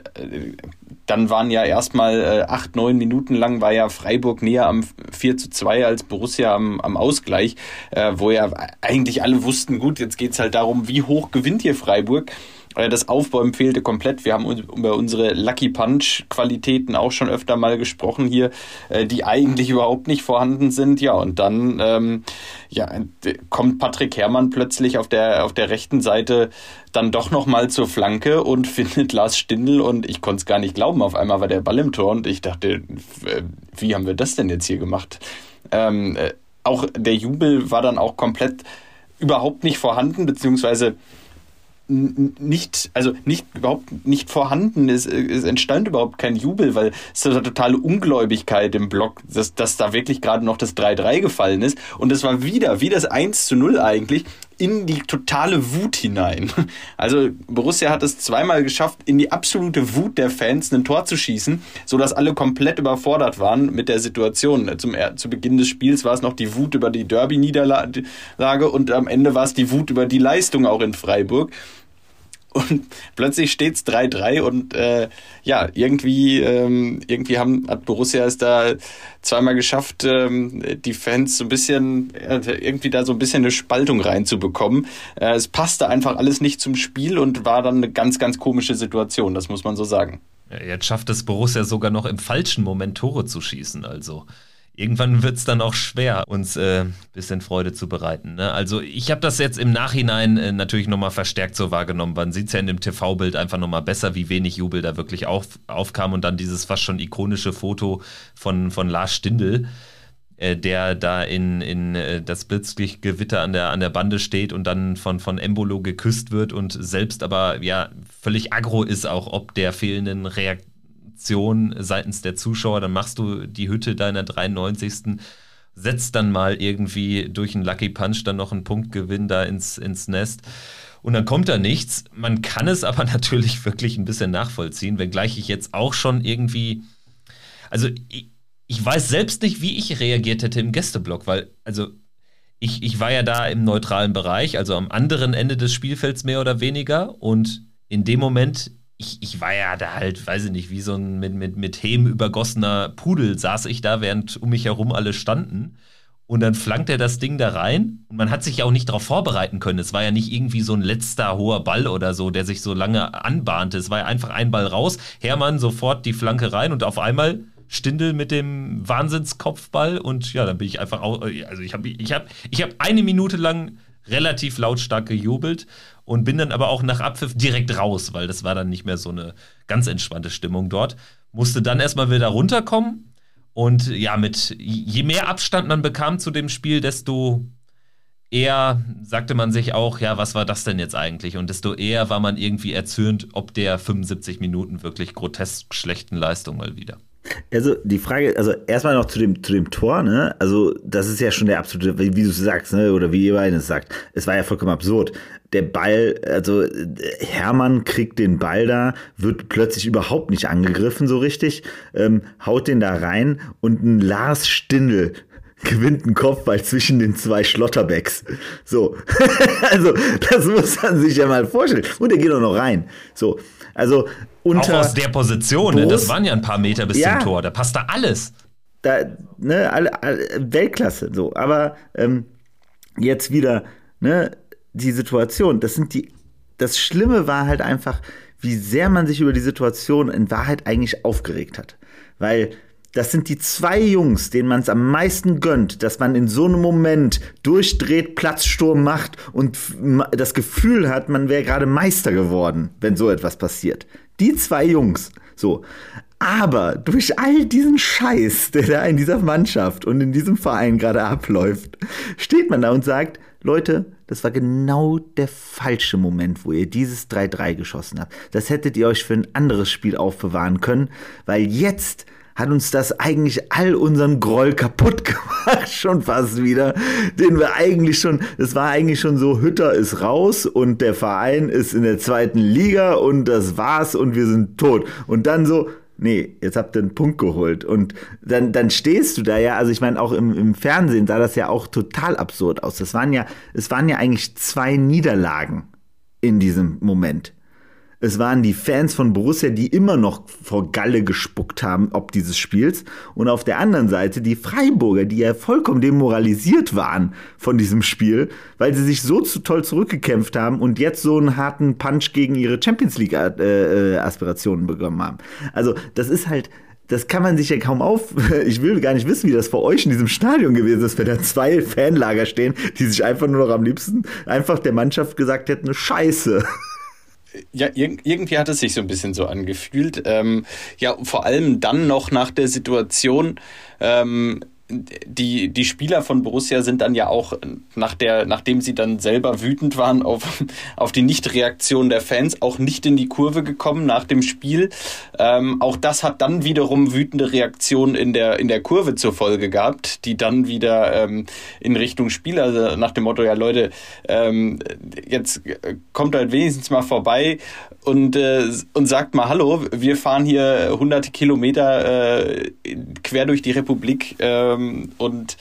C: dann waren ja erstmal äh, acht, neun Minuten lang war ja Freiburg näher am 4 zu 2 als Borussia am, am Ausgleich, äh, wo ja eigentlich alle wussten, gut, jetzt geht's halt darum, wie hoch gewinnt hier Freiburg. Äh, das Aufbäumen fehlte komplett. Wir haben über unsere Lucky Punch Qualitäten auch schon öfter mal gesprochen hier, äh, die eigentlich überhaupt nicht vorhanden sind. Ja, und dann ähm, ja, kommt Patrick Herrmann plötzlich auf der, auf der rechten Seite dann doch nochmal zur Flanke und findet Lars Stindl und ich konnte es gar nicht glauben. Auf einmal war der Ball im Tor und ich dachte, wie haben wir das denn jetzt hier gemacht? Ähm, äh, auch der Jubel war dann auch komplett überhaupt nicht vorhanden, beziehungsweise nicht, also nicht überhaupt nicht vorhanden ist, es entstand überhaupt kein Jubel, weil es ist eine totale Ungläubigkeit im Block, dass, dass da wirklich gerade noch das 3-3 gefallen ist. Und es war wieder, wie das 1 zu 0 eigentlich, in die totale Wut hinein. Also Borussia hat es zweimal geschafft, in die absolute Wut der Fans ein Tor zu schießen, sodass alle komplett überfordert waren mit der Situation. Zum, zu Beginn des Spiels war es noch die Wut über die Derby-Niederlage und am Ende war es die Wut über die Leistung auch in Freiburg. Und plötzlich steht es 3-3 und äh, ja, irgendwie, ähm, irgendwie haben, hat Borussia es da zweimal geschafft, ähm, die Fans so ein bisschen, äh, irgendwie da so ein bisschen eine Spaltung reinzubekommen. Äh, es passte einfach alles nicht zum Spiel und war dann eine ganz, ganz komische Situation, das muss man so sagen.
B: Ja, jetzt schafft es Borussia sogar noch im falschen Moment Tore zu schießen, also irgendwann wird es dann auch schwer, uns ein äh, bisschen Freude zu bereiten. Ne? Also ich habe das jetzt im Nachhinein äh, natürlich nochmal verstärkt so wahrgenommen. Man sieht es ja in dem TV-Bild einfach nochmal besser, wie wenig Jubel da wirklich auf, aufkam und dann dieses fast schon ikonische Foto von, von Lars Stindl, äh, der da in, in äh, das Blitzgewitter an der, an der Bande steht und dann von, von Embolo geküsst wird und selbst aber ja völlig aggro ist auch ob der fehlenden Reaktion Aktion seitens der Zuschauer, dann machst du die Hütte deiner 93. Setzt dann mal irgendwie durch einen Lucky Punch dann noch einen Punktgewinn da ins, ins Nest. Und dann kommt da nichts. Man kann es aber natürlich wirklich ein bisschen nachvollziehen, wenngleich ich jetzt auch schon irgendwie. Also, ich, ich weiß selbst nicht, wie ich reagiert hätte im Gästeblock, weil, also, ich, ich war ja da im neutralen Bereich, also am anderen Ende des Spielfelds mehr oder weniger. Und in dem Moment ich, ich war ja da halt, weiß ich nicht, wie so ein mit, mit, mit Hem übergossener Pudel saß ich da, während um mich herum alle standen. Und dann flankt er das Ding da rein. Und man hat sich ja auch nicht darauf vorbereiten können. Es war ja nicht irgendwie so ein letzter hoher Ball oder so, der sich so lange anbahnte. Es war ja einfach ein Ball raus. Hermann sofort die Flanke rein und auf einmal Stindel mit dem Wahnsinnskopfball. Und ja, dann bin ich einfach, auch, also ich habe ich hab, ich hab eine Minute lang relativ lautstark gejubelt und bin dann aber auch nach Abpfiff direkt raus, weil das war dann nicht mehr so eine ganz entspannte Stimmung dort. Musste dann erstmal wieder runterkommen und ja, mit je mehr Abstand man bekam zu dem Spiel, desto eher sagte man sich auch, ja, was war das denn jetzt eigentlich? Und desto eher war man irgendwie erzürnt, ob der 75 Minuten wirklich grotesk schlechten Leistung mal wieder.
D: Also die Frage, also erstmal noch zu dem, zu dem Tor, ne? Also das ist ja schon der absolute, wie, wie du es sagst, ne? Oder wie ihr beiden es sagt. Es war ja vollkommen absurd. Der Ball, also Hermann kriegt den Ball da, wird plötzlich überhaupt nicht angegriffen so richtig, ähm, haut den da rein und ein Lars Stindl gewinnt einen Kopfball zwischen den zwei Schlotterbecks. So. also, das muss man sich ja mal vorstellen. Und der geht auch noch rein. So. Also, unter.
B: Auch aus der Position, ne? das waren ja ein paar Meter bis ja, zum Tor, da passt da alles.
D: Da, ne, alle, alle, Weltklasse, so. Aber ähm, jetzt wieder, ne, die Situation, das sind die. Das Schlimme war halt einfach, wie sehr man sich über die Situation in Wahrheit eigentlich aufgeregt hat. Weil das sind die zwei Jungs, denen man es am meisten gönnt, dass man in so einem Moment durchdreht, Platzsturm macht und das Gefühl hat, man wäre gerade Meister geworden, wenn so etwas passiert. Die zwei Jungs. So. Aber durch all diesen Scheiß, der da in dieser Mannschaft und in diesem Verein gerade abläuft, steht man da und sagt, Leute, das war genau der falsche Moment, wo ihr dieses 3-3 geschossen habt. Das hättet ihr euch für ein anderes Spiel aufbewahren können, weil jetzt hat uns das eigentlich all unseren Groll kaputt gemacht, schon fast wieder, den wir eigentlich schon, es war eigentlich schon so, Hütter ist raus und der Verein ist in der zweiten Liga und das war's und wir sind tot. Und dann so, nee, jetzt habt ihr einen Punkt geholt. Und dann, dann stehst du da ja, also ich meine, auch im, im Fernsehen sah das ja auch total absurd aus. Das waren ja, es waren ja eigentlich zwei Niederlagen in diesem Moment. Es waren die Fans von Borussia, die immer noch vor Galle gespuckt haben, ob dieses Spiels. Und auf der anderen Seite die Freiburger, die ja vollkommen demoralisiert waren von diesem Spiel, weil sie sich so zu toll zurückgekämpft haben und jetzt so einen harten Punch gegen ihre Champions League äh, äh, bekommen haben. Also, das ist halt, das kann man sich ja kaum auf. Ich will gar nicht wissen, wie das für euch in diesem Stadion gewesen ist, wenn da zwei Fanlager stehen, die sich einfach nur noch am liebsten einfach der Mannschaft gesagt hätten, Scheiße.
C: Ja, irgendwie hat es sich so ein bisschen so angefühlt. Ähm, ja, vor allem dann noch nach der Situation, ähm, die, die Spieler von Borussia sind dann ja auch, nach der, nachdem sie dann selber wütend waren auf, auf die Nichtreaktion der Fans, auch nicht in die Kurve gekommen nach dem Spiel. Ähm, auch das hat dann wiederum wütende Reaktionen in der, in der Kurve zur Folge gehabt, die dann wieder ähm, in Richtung Spieler, also nach dem Motto, ja Leute, ähm, jetzt kommt halt wenigstens mal vorbei und, äh, und sagt mal Hallo, wir fahren hier hunderte Kilometer äh, quer durch die Republik. Äh, ähm, und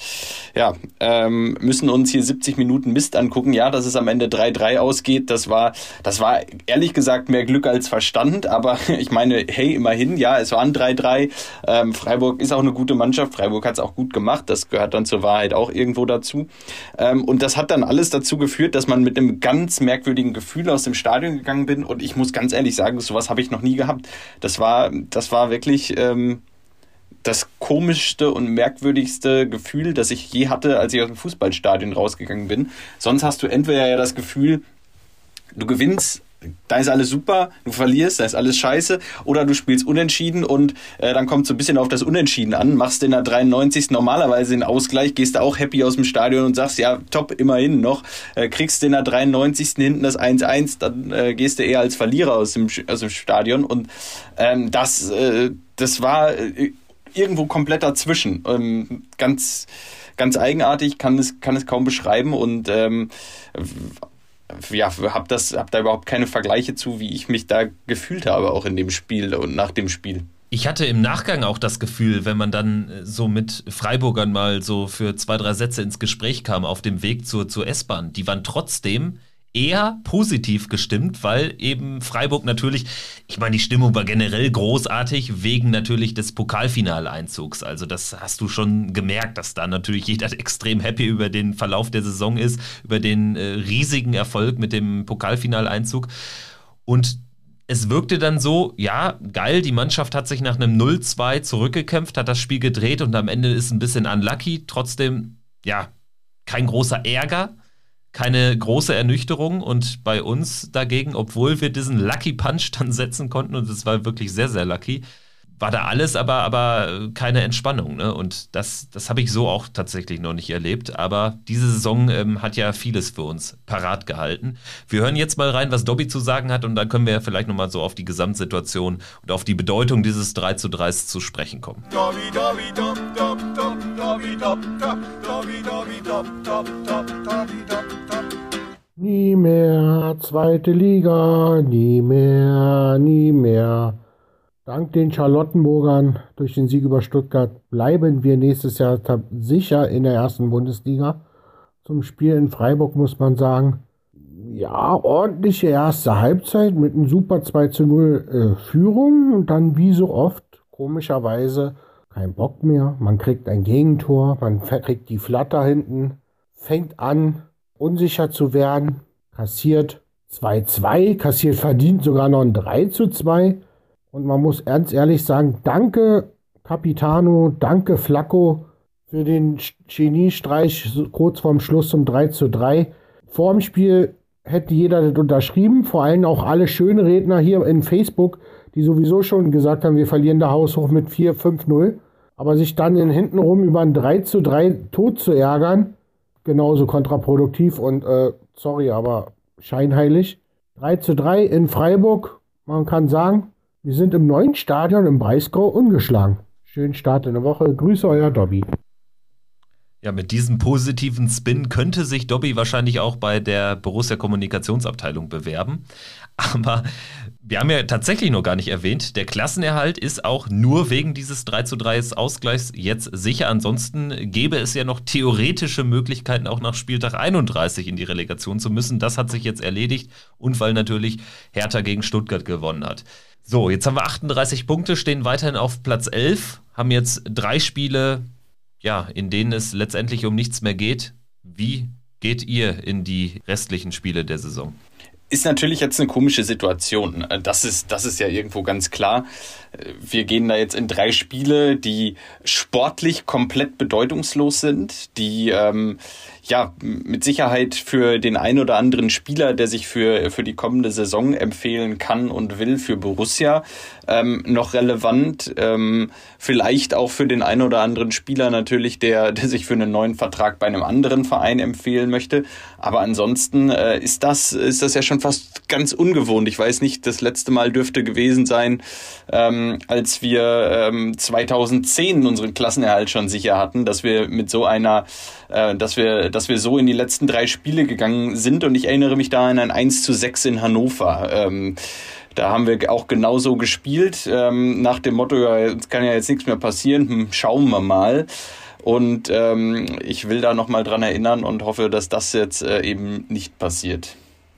C: ja, ähm, müssen uns hier 70 Minuten Mist angucken. Ja, dass es am Ende 3-3 ausgeht, das war, das war ehrlich gesagt mehr Glück als Verstand, aber ich meine, hey, immerhin, ja, es waren 3-3. Ähm, Freiburg ist auch eine gute Mannschaft, Freiburg hat es auch gut gemacht, das gehört dann zur Wahrheit auch irgendwo dazu. Ähm, und das hat dann alles dazu geführt, dass man mit einem ganz merkwürdigen Gefühl aus dem Stadion gegangen bin und ich muss ganz ehrlich sagen, sowas habe ich noch nie gehabt. Das war, das war wirklich, ähm, das komischste und merkwürdigste Gefühl, das ich je hatte, als ich aus dem Fußballstadion rausgegangen bin. Sonst hast du entweder ja das Gefühl, du gewinnst, da ist alles super, du verlierst, da ist alles scheiße, oder du spielst unentschieden und äh, dann kommt so ein bisschen auf das Unentschieden an, machst in der 93. normalerweise den Ausgleich, gehst da auch happy aus dem Stadion und sagst, ja, top, immerhin noch, äh, kriegst in der 93. hinten das 1-1, dann äh, gehst du eher als Verlierer aus dem, aus dem Stadion und ähm, das, äh, das war äh, irgendwo komplett dazwischen. Ähm, ganz, ganz eigenartig, kann es, kann es kaum beschreiben und ähm, ja, hab das, hab da überhaupt keine Vergleiche zu, wie ich mich da gefühlt habe, auch in dem Spiel und nach dem Spiel.
B: Ich hatte im Nachgang auch das Gefühl, wenn man dann äh, so mit Freiburgern mal so für zwei, drei Sätze ins Gespräch kam auf dem Weg zur, zur S-Bahn, die waren trotzdem eher positiv gestimmt, weil eben Freiburg natürlich, ich meine, die Stimmung war generell großartig, wegen natürlich des Pokalfinaleinzugs. Also das hast du schon gemerkt, dass da natürlich jeder extrem happy über den Verlauf der Saison ist, über den äh, riesigen Erfolg mit dem Pokalfinaleinzug. Und es wirkte dann so, ja, geil, die Mannschaft hat sich nach einem 0-2 zurückgekämpft, hat das Spiel gedreht und am Ende ist ein bisschen unlucky. Trotzdem, ja, kein großer Ärger keine große Ernüchterung und bei uns dagegen, obwohl wir diesen Lucky Punch dann setzen konnten und es war wirklich sehr, sehr lucky, war da alles, aber, aber keine Entspannung. Ne? Und das, das habe ich so auch tatsächlich noch nicht erlebt. Aber diese Saison ähm, hat ja vieles für uns parat gehalten. Wir hören jetzt mal rein, was Dobby zu sagen hat und dann können wir ja vielleicht nochmal so auf die Gesamtsituation und auf die Bedeutung dieses 3 zu 3 zu sprechen kommen. Dobby, Dobby, Dob, Dob, Dob, Dobby, Dob, Dob, Dobby, Dobby, Dob, Dob, Dob, Dobby, Dob, Dob.
E: Nie mehr zweite Liga, nie mehr, nie mehr. Dank den Charlottenburgern durch den Sieg über Stuttgart bleiben wir nächstes Jahr sicher in der ersten Bundesliga. Zum Spiel in Freiburg muss man sagen, ja, ordentliche erste Halbzeit mit einem super 2 zu 0 äh, Führung und dann wie so oft, komischerweise, kein Bock mehr. Man kriegt ein Gegentor, man kriegt die Flatter hinten, fängt an, unsicher zu werden, kassiert 2-2, kassiert verdient sogar noch ein 3 zu 2 und man muss ganz ehrlich sagen, danke Capitano, danke Flacco für den Geniestreich kurz vorm Schluss zum 3 zu 3. Vor dem Spiel hätte jeder das unterschrieben, vor allem auch alle schönen Redner hier in Facebook, die sowieso schon gesagt haben, wir verlieren der Haushoch mit 4, 5, 0. Aber sich dann in hintenrum über ein 3 zu 3 tot zu ärgern, genauso kontraproduktiv und äh, sorry, aber scheinheilig. 3 zu 3 in Freiburg, man kann sagen, wir sind im neuen Stadion im Breisgau ungeschlagen. Schönen Start in der Woche. Grüße euer Dobby.
B: Ja, mit diesem positiven Spin könnte sich Dobby wahrscheinlich auch bei der Borussia Kommunikationsabteilung bewerben. Aber wir haben ja tatsächlich noch gar nicht erwähnt, der Klassenerhalt ist auch nur wegen dieses 3 zu 3 Ausgleichs jetzt sicher. Ansonsten gäbe es ja noch theoretische Möglichkeiten, auch nach Spieltag 31 in die Relegation zu müssen. Das hat sich jetzt erledigt und weil natürlich Hertha gegen Stuttgart gewonnen hat. So, jetzt haben wir 38 Punkte, stehen weiterhin auf Platz 11, haben jetzt drei Spiele, ja, in denen es letztendlich um nichts mehr geht. Wie geht ihr in die restlichen Spiele der Saison?
C: Ist natürlich jetzt eine komische Situation. Das ist, das ist ja irgendwo ganz klar. Wir gehen da jetzt in drei Spiele, die sportlich komplett bedeutungslos sind, die ähm, ja mit Sicherheit für den ein oder anderen Spieler, der sich für, für die kommende Saison empfehlen kann und will, für Borussia ähm, noch relevant. Ähm, vielleicht auch für den ein oder anderen Spieler natürlich, der, der sich für einen neuen Vertrag bei einem anderen Verein empfehlen möchte. Aber ansonsten äh, ist, das, ist das ja schon fast ganz ungewohnt. Ich weiß nicht, das letzte Mal dürfte gewesen sein, ähm, als wir ähm, 2010 unseren Klassenerhalt schon sicher hatten, dass wir mit so einer, äh, dass wir, dass wir so in die letzten drei Spiele gegangen sind. Und ich erinnere mich da an ein 1 zu 6 in Hannover. Ähm, da haben wir auch genauso gespielt, ähm, nach dem Motto, ja, jetzt kann ja jetzt nichts mehr passieren, hm, schauen wir mal. Und ähm, ich will da nochmal dran erinnern und hoffe, dass das jetzt äh, eben nicht passiert.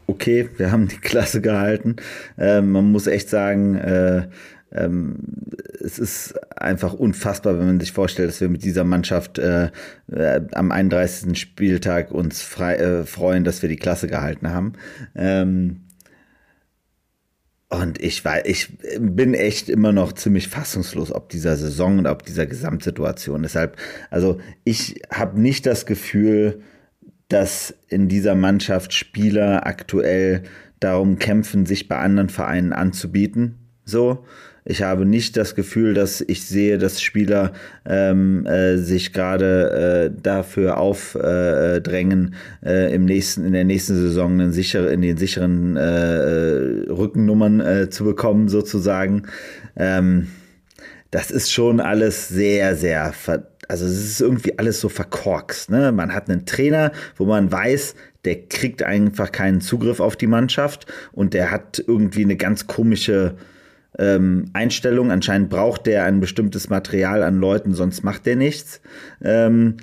D: Okay, wir haben die Klasse gehalten. Ähm, man muss echt sagen, äh, es ist einfach unfassbar, wenn man sich vorstellt, dass wir mit dieser Mannschaft äh, äh, am 31. Spieltag uns frei, äh, freuen, dass wir die Klasse gehalten haben. Ähm, und ich war, ich bin echt immer noch ziemlich fassungslos ob dieser Saison und ob dieser Gesamtsituation. Deshalb, also ich habe nicht das Gefühl, dass in dieser Mannschaft Spieler aktuell darum kämpfen, sich bei anderen Vereinen anzubieten. So, ich habe nicht das Gefühl, dass ich sehe, dass Spieler ähm, äh, sich gerade äh, dafür aufdrängen, äh, im nächsten, in der nächsten Saison einen sicher, in den sicheren äh, Rückennummern äh, zu bekommen, sozusagen. Ähm, das ist schon alles sehr, sehr, also es ist irgendwie alles so verkorkst. Ne? Man hat einen Trainer, wo man weiß, der kriegt einfach keinen Zugriff auf die Mannschaft und der hat irgendwie eine ganz komische ähm, Einstellung. Anscheinend braucht der ein bestimmtes Material an Leuten, sonst macht der nichts. Ähm,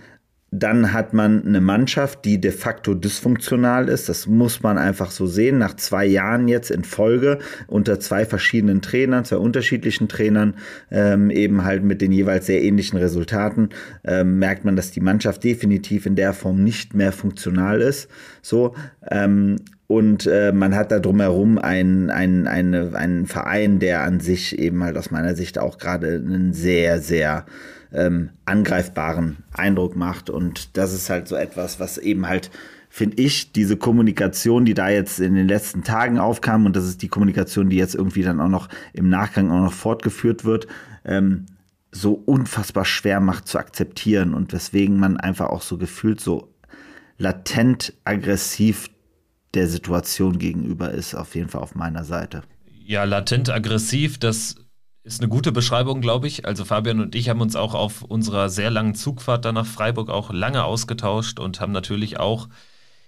D: dann hat man eine Mannschaft, die de facto dysfunktional ist. Das muss man einfach so sehen. Nach zwei Jahren jetzt in Folge unter zwei verschiedenen Trainern, zwei unterschiedlichen Trainern, ähm, eben halt mit den jeweils sehr ähnlichen Resultaten, ähm, merkt man, dass die Mannschaft definitiv in der Form nicht mehr funktional ist. So, ähm, und äh, man hat da drumherum einen, einen, eine, einen Verein, der an sich eben halt aus meiner Sicht auch gerade einen sehr, sehr ähm, angreifbaren Eindruck macht. Und das ist halt so etwas, was eben halt, finde ich, diese Kommunikation, die da jetzt in den letzten Tagen aufkam, und das ist die Kommunikation, die jetzt irgendwie dann auch noch im Nachgang auch noch fortgeführt wird, ähm, so unfassbar schwer macht zu akzeptieren und weswegen man einfach auch so gefühlt so latent aggressiv der Situation gegenüber ist, auf jeden Fall auf meiner Seite.
B: Ja, latent aggressiv, das ist eine gute Beschreibung, glaube ich. Also Fabian und ich haben uns auch auf unserer sehr langen Zugfahrt da nach Freiburg auch lange ausgetauscht und haben natürlich auch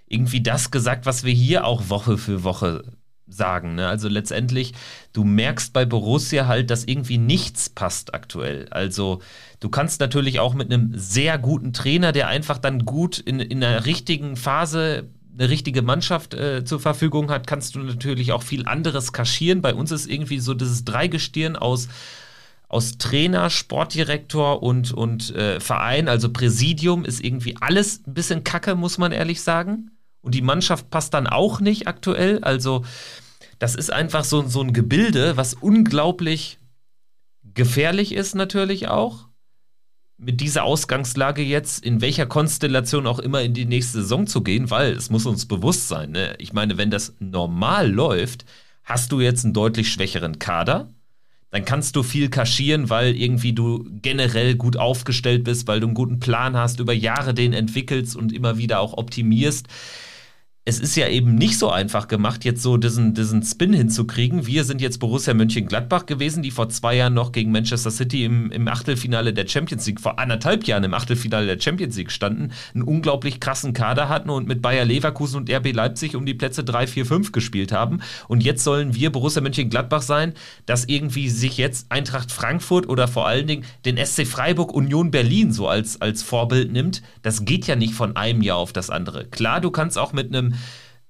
B: irgendwie das gesagt, was wir hier auch Woche für Woche sagen. Ne? Also letztendlich, du merkst bei Borussia halt, dass irgendwie nichts passt aktuell. Also du kannst natürlich auch mit einem sehr guten Trainer, der einfach dann gut in, in einer richtigen Phase eine richtige Mannschaft äh, zur Verfügung hat, kannst du natürlich auch viel anderes kaschieren. Bei uns ist irgendwie so dieses Dreigestirn aus aus Trainer, Sportdirektor und, und äh, Verein, also Präsidium, ist irgendwie alles ein bisschen kacke, muss man ehrlich sagen. Und die Mannschaft passt dann auch nicht aktuell. Also, das ist einfach so, so ein Gebilde, was unglaublich gefährlich ist, natürlich auch mit dieser Ausgangslage jetzt, in welcher Konstellation auch immer in die nächste Saison zu gehen, weil es muss uns bewusst sein, ne? ich meine, wenn das normal läuft, hast du jetzt einen deutlich schwächeren Kader, dann kannst du viel kaschieren, weil irgendwie du generell gut aufgestellt bist, weil du einen guten Plan hast, über Jahre den entwickelst und immer wieder auch optimierst. Es ist ja eben nicht so einfach gemacht, jetzt so diesen, diesen Spin hinzukriegen. Wir sind jetzt Borussia Mönchengladbach gewesen, die vor zwei Jahren noch gegen Manchester City im, im Achtelfinale der Champions League, vor anderthalb Jahren im Achtelfinale der Champions League standen, einen unglaublich krassen Kader hatten und mit Bayer Leverkusen und RB Leipzig um die Plätze 3, 4, 5 gespielt haben. Und jetzt sollen wir Borussia Mönchengladbach sein, dass irgendwie sich jetzt Eintracht Frankfurt oder vor allen Dingen den SC Freiburg Union Berlin so als, als Vorbild nimmt. Das geht ja nicht von einem Jahr auf das andere. Klar, du kannst auch mit einem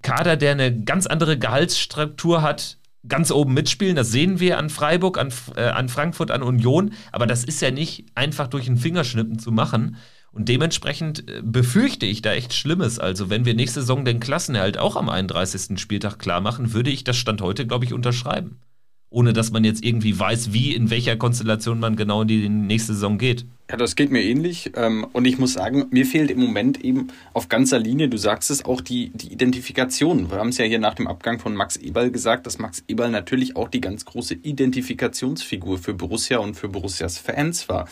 B: Kader, der eine ganz andere Gehaltsstruktur hat, ganz oben mitspielen. Das sehen wir an Freiburg, an, äh, an Frankfurt, an Union. Aber das ist ja nicht einfach durch ein Fingerschnippen zu machen. Und dementsprechend äh, befürchte ich da echt Schlimmes. Also, wenn wir nächste Saison den Klassenerhalt auch am 31. Spieltag klar machen, würde ich das Stand heute, glaube ich, unterschreiben. Ohne dass man jetzt irgendwie weiß, wie, in welcher Konstellation man genau in die nächste Saison geht.
C: Ja, das geht mir ähnlich. Ähm, und ich muss sagen, mir fehlt im Moment eben auf ganzer Linie, du sagst es, auch die, die Identifikation. Wir haben es ja hier nach dem Abgang von Max Eberl gesagt, dass Max Eberl natürlich auch die ganz große Identifikationsfigur für Borussia und für Borussias Fans war.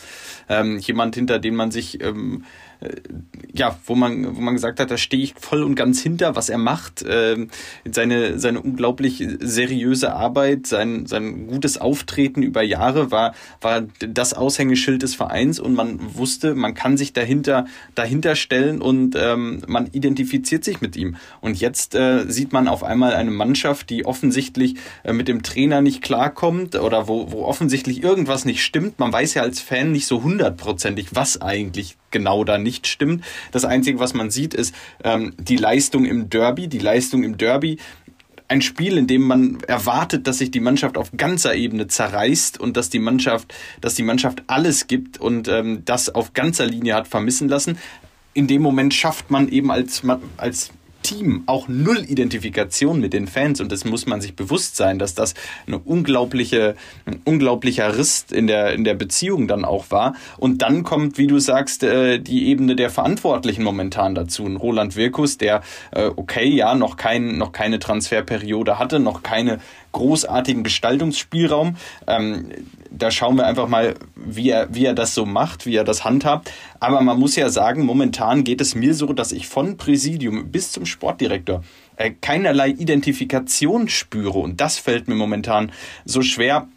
C: Ähm, jemand, hinter dem man sich ähm, äh, ja, wo man, wo man gesagt hat, da stehe ich voll und ganz hinter, was er macht, äh, seine, seine unglaublich seriöse Arbeit, sein, sein gutes Auftreten über Jahre war, war das Aushängeschild des Vereins und man wusste, man kann sich dahinter, dahinter stellen und ähm, man identifiziert sich mit ihm. Und jetzt äh, sieht man auf einmal eine Mannschaft, die offensichtlich äh, mit dem Trainer nicht klarkommt oder wo, wo offensichtlich irgendwas nicht stimmt. Man weiß ja als Fan nicht so hundertprozentig, was eigentlich genau da nicht stimmt. Das Einzige, was man sieht, ist ähm, die Leistung im Derby. Die Leistung im Derby ein Spiel, in dem man erwartet, dass sich die Mannschaft auf ganzer Ebene zerreißt und dass die Mannschaft, dass die Mannschaft alles gibt und ähm, das auf ganzer Linie hat vermissen lassen. In dem Moment schafft man eben als, als Team auch null Identifikation mit den Fans und das muss man sich bewusst sein, dass das eine unglaubliche, ein unglaublicher Riss in der, in der Beziehung dann auch war. Und dann kommt, wie du sagst, äh, die Ebene der Verantwortlichen momentan dazu. Ein Roland Wirkus, der, äh, okay, ja, noch, kein, noch keine Transferperiode hatte, noch keine großartigen Gestaltungsspielraum. Ähm, da schauen wir einfach mal, wie er, wie er das so macht, wie er das handhabt. Aber man muss ja sagen, momentan geht es mir so, dass ich von Präsidium bis zum Sportdirektor äh, keinerlei Identifikation spüre. Und das fällt mir momentan so schwer,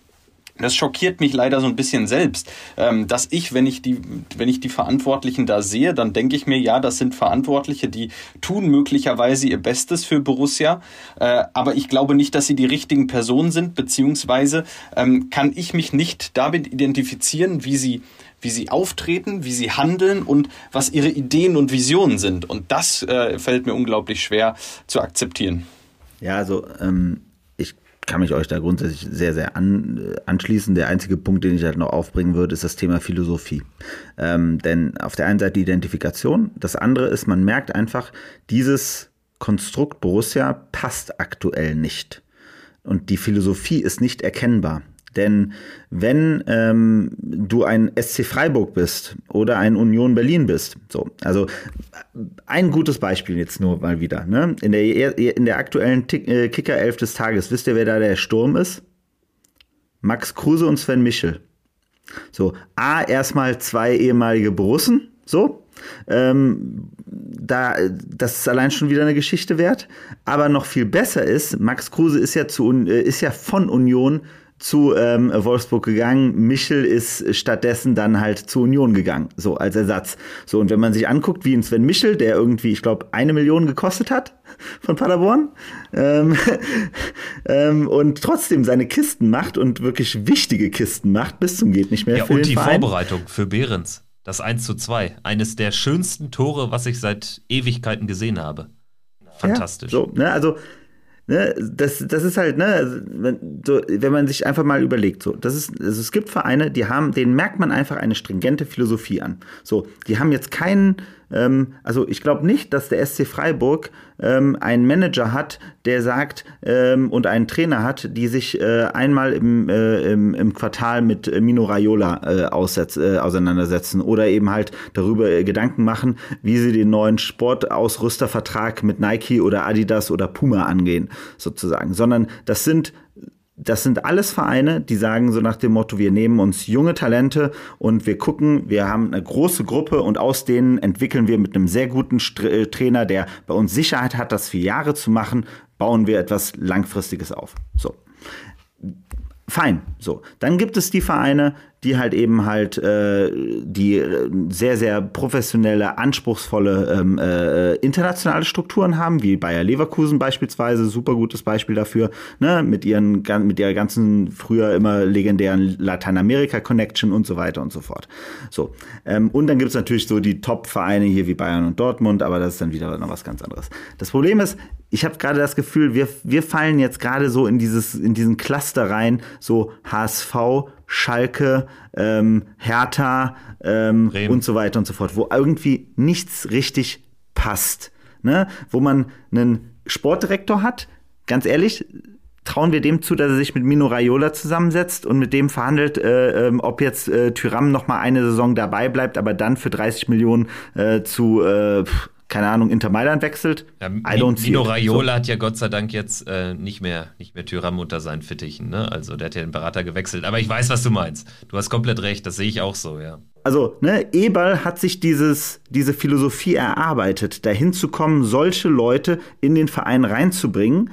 C: das schockiert mich leider so ein bisschen selbst, ähm, dass ich, wenn ich die, wenn ich die Verantwortlichen da sehe, dann denke ich mir, ja, das sind Verantwortliche, die tun möglicherweise ihr Bestes für Borussia, äh, aber ich glaube nicht, dass sie die richtigen Personen sind, beziehungsweise ähm, kann ich mich nicht damit identifizieren, wie sie wie sie auftreten, wie sie handeln und was ihre Ideen und Visionen sind. Und das äh, fällt mir unglaublich schwer zu akzeptieren.
D: Ja, also ähm, kann mich euch da grundsätzlich sehr, sehr an, anschließen. Der einzige Punkt, den ich halt noch aufbringen würde, ist das Thema Philosophie. Ähm, denn auf der einen Seite die Identifikation, das andere ist, man merkt einfach, dieses Konstrukt Borussia passt aktuell nicht. Und die Philosophie ist nicht erkennbar. Denn wenn ähm, du ein SC Freiburg bist oder ein Union Berlin bist, so, also ein gutes Beispiel jetzt nur mal wieder, ne? In der, in der aktuellen äh, Kicker 11 des Tages, wisst ihr, wer da der Sturm ist? Max Kruse und Sven Michel. So, A, erstmal zwei ehemalige Borussen, so. Ähm, da, das ist allein schon wieder eine Geschichte wert. Aber noch viel besser ist, Max Kruse ist ja, zu, äh, ist ja von Union zu ähm, Wolfsburg gegangen. Michel ist stattdessen dann halt zu Union gegangen, so als Ersatz. So, und wenn man sich anguckt, wie ein Sven Michel, der irgendwie, ich glaube, eine Million gekostet hat von Paderborn ähm, ähm, und trotzdem seine Kisten macht und wirklich wichtige Kisten macht, bis zum geht nicht mehr.
B: Ja, und die Verein. Vorbereitung für Behrens. Das 1 zu 2. Eines der schönsten Tore, was ich seit Ewigkeiten gesehen habe. Fantastisch.
D: Ja, so, ne, also Ne, das, das ist halt, ne, wenn, so, wenn man sich einfach mal überlegt, so, das ist, also es gibt Vereine, die haben, denen merkt man einfach eine stringente Philosophie an. So, die haben jetzt keinen, ähm, also ich glaube nicht, dass der SC Freiburg ähm, einen Manager hat, der sagt ähm, und einen Trainer hat, die sich äh, einmal im, äh, im, im, Quartal mit äh, Mino Raiola äh, aussetz, äh, auseinandersetzen oder eben halt darüber äh, Gedanken machen, wie sie den neuen Sportausrüstervertrag mit Nike oder Adidas oder Puma angehen, sozusagen. Sondern das sind das sind alles Vereine, die sagen so nach dem Motto, wir nehmen uns junge Talente und wir gucken, wir haben eine große Gruppe und aus denen entwickeln wir mit einem sehr guten äh, Trainer, der bei uns Sicherheit hat, das vier Jahre zu machen, bauen wir etwas Langfristiges auf. So. Fein, so. Dann gibt es die Vereine, die halt eben halt äh, die äh, sehr, sehr professionelle, anspruchsvolle ähm, äh, internationale Strukturen haben, wie Bayer Leverkusen beispielsweise, super gutes Beispiel dafür, ne, mit ihren mit ihrer ganzen früher immer legendären Lateinamerika-Connection und so weiter und so fort. So. Ähm, und dann gibt's natürlich so die Top-Vereine hier wie Bayern und Dortmund, aber das ist dann wieder noch was ganz anderes. Das Problem ist, ich habe gerade das Gefühl, wir, wir fallen jetzt gerade so in dieses, in diesen Cluster rein, so HSV, Schalke, ähm, Hertha ähm, und so weiter und so fort, wo irgendwie nichts richtig passt. Ne? Wo man einen Sportdirektor hat, ganz ehrlich, trauen wir dem zu, dass er sich mit Mino Raiola zusammensetzt und mit dem verhandelt, äh, äh, ob jetzt äh, Tyram noch mal eine Saison dabei bleibt, aber dann für 30 Millionen äh, zu äh, keine Ahnung, Inter Mailand wechselt.
B: Ja, I don't Mino Raiola so. hat ja Gott sei Dank jetzt äh, nicht mehr, nicht mehr Tyram unter seinen Fittichen, ne? Also der hat ja den Berater gewechselt. Aber ich weiß, was du meinst. Du hast komplett recht, das sehe ich auch so, ja.
D: Also, ne, Eberl hat sich dieses, diese Philosophie erarbeitet, dahin zu kommen, solche Leute in den Verein reinzubringen.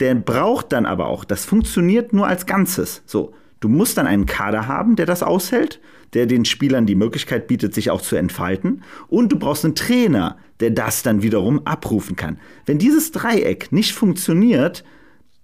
D: Der braucht dann aber auch, das funktioniert nur als Ganzes. So, du musst dann einen Kader haben, der das aushält der den Spielern die Möglichkeit bietet, sich auch zu entfalten. Und du brauchst einen Trainer, der das dann wiederum abrufen kann. Wenn dieses Dreieck nicht funktioniert,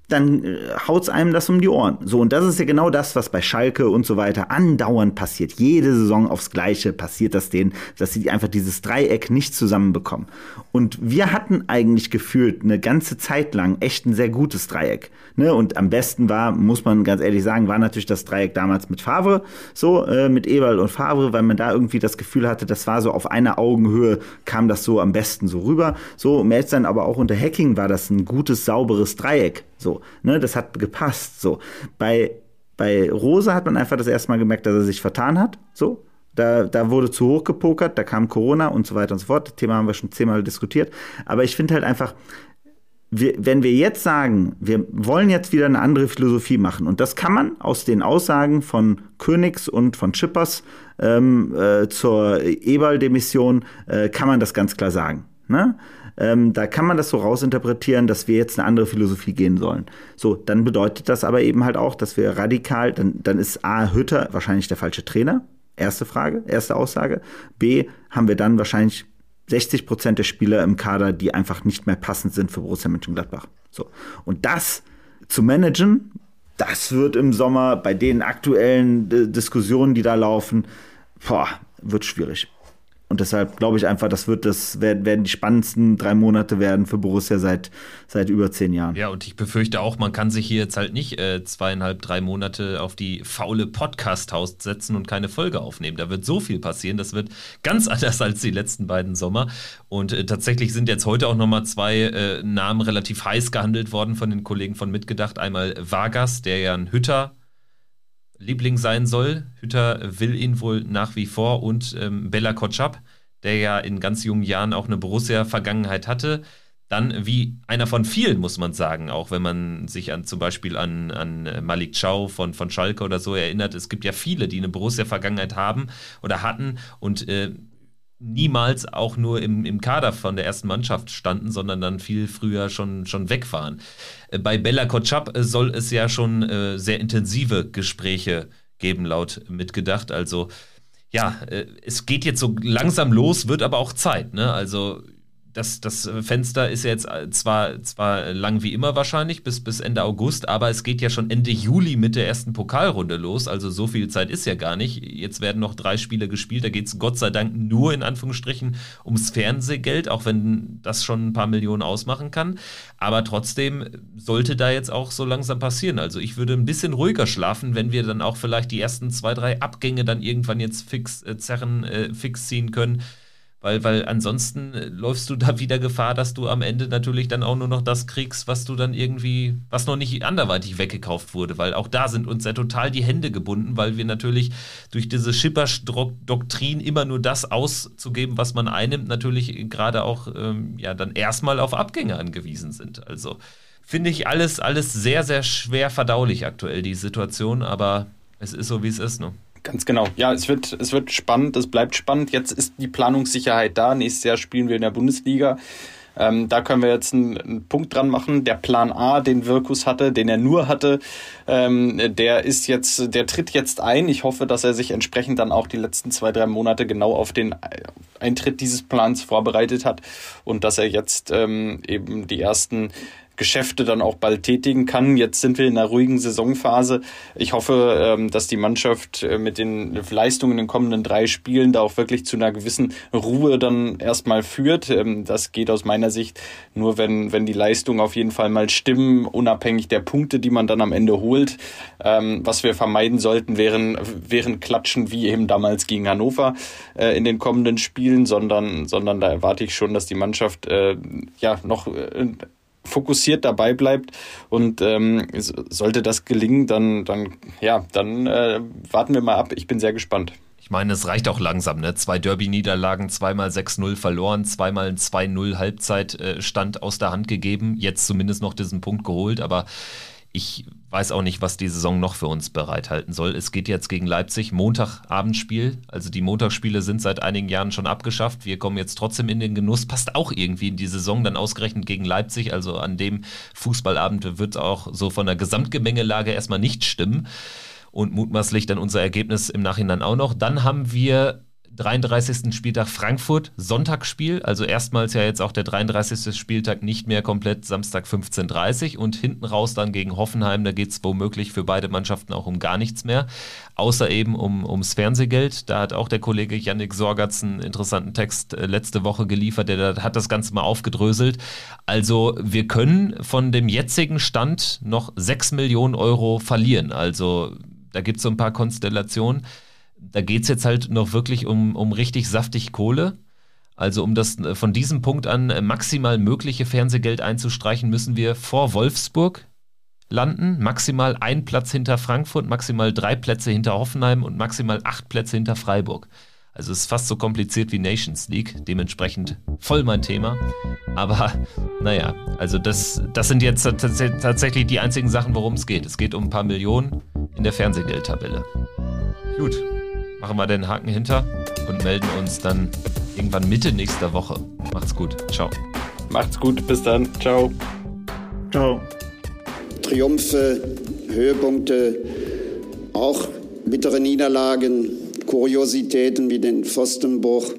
D: dann äh, haut's einem das um die Ohren. So, und das ist ja genau das, was bei Schalke und so weiter andauernd passiert. Jede Saison aufs Gleiche passiert das denen, dass sie einfach dieses Dreieck nicht zusammenbekommen. Und wir hatten eigentlich gefühlt eine ganze Zeit lang echt ein sehr gutes Dreieck. Ne? Und am besten war, muss man ganz ehrlich sagen, war natürlich das Dreieck damals mit Favre, so, äh, mit Eberl und Favre, weil man da irgendwie das Gefühl hatte, das war so auf einer Augenhöhe, kam das so am besten so rüber. So, dann aber auch unter Hacking war das ein gutes, sauberes Dreieck. So, ne, das hat gepasst. So, bei bei Rose hat man einfach das erste Mal gemerkt, dass er sich vertan hat. So, da, da wurde zu hoch gepokert, da kam Corona und so weiter und so fort. Das Thema haben wir schon zehnmal diskutiert. Aber ich finde halt einfach, wir, wenn wir jetzt sagen, wir wollen jetzt wieder eine andere Philosophie machen, und das kann man aus den Aussagen von Königs und von Chippers ähm, äh, zur Eberl-Demission, äh, kann man das ganz klar sagen. Ne? Ähm, da kann man das so rausinterpretieren, dass wir jetzt eine andere Philosophie gehen sollen. So, dann bedeutet das aber eben halt auch, dass wir radikal, dann, dann ist A. Hütter wahrscheinlich der falsche Trainer. Erste Frage, erste Aussage. B. haben wir dann wahrscheinlich 60 Prozent der Spieler im Kader, die einfach nicht mehr passend sind für Borussia Mönchengladbach. So. Und das zu managen, das wird im Sommer bei den aktuellen äh, Diskussionen, die da laufen, boah, wird schwierig. Und deshalb glaube ich einfach, das wird das werden die spannendsten drei Monate werden für Borussia seit seit über zehn Jahren.
B: Ja, und ich befürchte auch, man kann sich hier jetzt halt nicht äh, zweieinhalb, drei Monate auf die faule Podcast-Haus setzen und keine Folge aufnehmen. Da wird so viel passieren. Das wird ganz anders als die letzten beiden Sommer. Und äh, tatsächlich sind jetzt heute auch nochmal zwei äh, Namen relativ heiß gehandelt worden von den Kollegen von Mitgedacht. Einmal Vargas, der ja ein Hütter Liebling sein soll. Hütter will ihn wohl nach wie vor und ähm, Bella Kotschap, der ja in ganz jungen Jahren auch eine Borussia-Vergangenheit hatte. Dann wie einer von vielen, muss man sagen, auch wenn man sich an zum Beispiel an, an Malik Chow von, von Schalke oder so erinnert. Es gibt ja viele, die eine Borussia-Vergangenheit haben oder hatten und äh, niemals auch nur im, im Kader von der ersten Mannschaft standen, sondern dann viel früher schon, schon weg waren. Äh, bei Bella Kotschap äh, soll es ja schon äh, sehr intensive Gespräche geben, laut mitgedacht. Also ja, es geht jetzt so langsam los, wird aber auch Zeit. Ne? Also das, das Fenster ist ja jetzt äh, zwar, zwar lang wie immer wahrscheinlich bis, bis Ende August, aber es geht ja schon Ende Juli mit der ersten Pokalrunde los. Also so viel Zeit ist ja gar nicht. Jetzt werden noch drei Spiele gespielt. Da geht es Gott sei Dank nur in Anführungsstrichen ums Fernsehgeld, auch wenn das schon ein paar Millionen ausmachen kann. Aber trotzdem sollte da jetzt auch so langsam passieren. Also ich würde ein bisschen ruhiger schlafen, wenn wir dann auch vielleicht die ersten zwei, drei Abgänge dann irgendwann jetzt fix äh, zerren, äh, fix ziehen können weil, weil ansonsten äh, läufst du da wieder Gefahr, dass du am Ende natürlich dann auch nur noch das kriegst, was du dann irgendwie, was noch nicht anderweitig weggekauft wurde, weil auch da sind uns ja total die Hände gebunden, weil wir natürlich durch diese Schipper-Doktrin immer nur das auszugeben, was man einnimmt, natürlich gerade auch ähm, ja dann erstmal auf Abgänge angewiesen sind. Also finde ich alles, alles sehr, sehr schwer verdaulich aktuell, die Situation, aber es ist so, wie es ist. Ne?
C: Ganz genau. Ja, es wird, es wird spannend, es bleibt spannend. Jetzt ist die Planungssicherheit da. Nächstes Jahr spielen wir in der Bundesliga. Ähm, da können wir jetzt einen, einen, Punkt dran machen. Der Plan A, den Wirkus hatte, den er nur hatte, ähm, der ist jetzt, der tritt jetzt ein. Ich hoffe, dass er sich entsprechend dann auch die letzten zwei, drei Monate genau auf den Eintritt dieses Plans vorbereitet hat und dass er jetzt ähm, eben die ersten Geschäfte dann auch bald tätigen kann. Jetzt sind wir in einer ruhigen Saisonphase. Ich hoffe, ähm, dass die Mannschaft äh, mit den Leistungen in den kommenden drei Spielen da auch wirklich zu einer gewissen Ruhe dann erstmal führt. Ähm, das geht aus meiner Sicht nur, wenn, wenn die Leistungen auf jeden Fall mal stimmen, unabhängig der Punkte, die man dann am Ende holt. Ähm, was wir vermeiden sollten, wären, wären Klatschen wie eben damals gegen Hannover äh, in den kommenden Spielen, sondern, sondern da erwarte ich schon, dass die Mannschaft äh, ja noch fokussiert dabei bleibt und ähm, sollte das gelingen, dann, dann, ja, dann äh, warten wir mal ab. Ich bin sehr gespannt.
B: Ich meine, es reicht auch langsam, ne? Zwei Derby-Niederlagen, zweimal 6-0 verloren, zweimal ein 2-0 Halbzeitstand aus der Hand gegeben, jetzt zumindest noch diesen Punkt geholt, aber ich weiß auch nicht, was die Saison noch für uns bereithalten soll. Es geht jetzt gegen Leipzig, Montagabendspiel. Also die Montagsspiele sind seit einigen Jahren schon abgeschafft. Wir kommen jetzt trotzdem in den Genuss. Passt auch irgendwie in die Saison, dann ausgerechnet gegen Leipzig. Also an dem Fußballabend wird auch so von der Gesamtgemengelage erstmal nicht stimmen. Und mutmaßlich dann unser Ergebnis im Nachhinein auch noch. Dann haben wir 33. Spieltag Frankfurt, Sonntagsspiel, also erstmals ja jetzt auch der 33. Spieltag nicht mehr komplett Samstag 15.30 Uhr und hinten raus dann gegen Hoffenheim, da geht es womöglich für beide Mannschaften auch um gar nichts mehr, außer eben um, ums Fernsehgeld. Da hat auch der Kollege Yannick Sorgatz einen interessanten Text äh, letzte Woche geliefert, der hat das Ganze mal aufgedröselt. Also wir können von dem jetzigen Stand noch 6 Millionen Euro verlieren, also da gibt es so ein paar Konstellationen da geht es jetzt halt noch wirklich um, um richtig saftig Kohle. Also um das äh, von diesem Punkt an äh, maximal mögliche Fernsehgeld einzustreichen, müssen wir vor Wolfsburg landen. Maximal ein Platz hinter Frankfurt, maximal drei Plätze hinter Hoffenheim und maximal acht Plätze hinter Freiburg. Also es ist fast so kompliziert wie Nations League, dementsprechend voll mein Thema. Aber naja, also das, das sind jetzt tatsächlich die einzigen Sachen, worum es geht. Es geht um ein paar Millionen in der Fernsehgeldtabelle. Gut, machen wir den Haken hinter und melden uns dann irgendwann Mitte nächster Woche. Macht's gut. Ciao.
C: Macht's gut. Bis dann. Ciao.
A: Ciao. Triumphe, Höhepunkte, auch bittere Niederlagen, Kuriositäten wie den Pfostenbruch.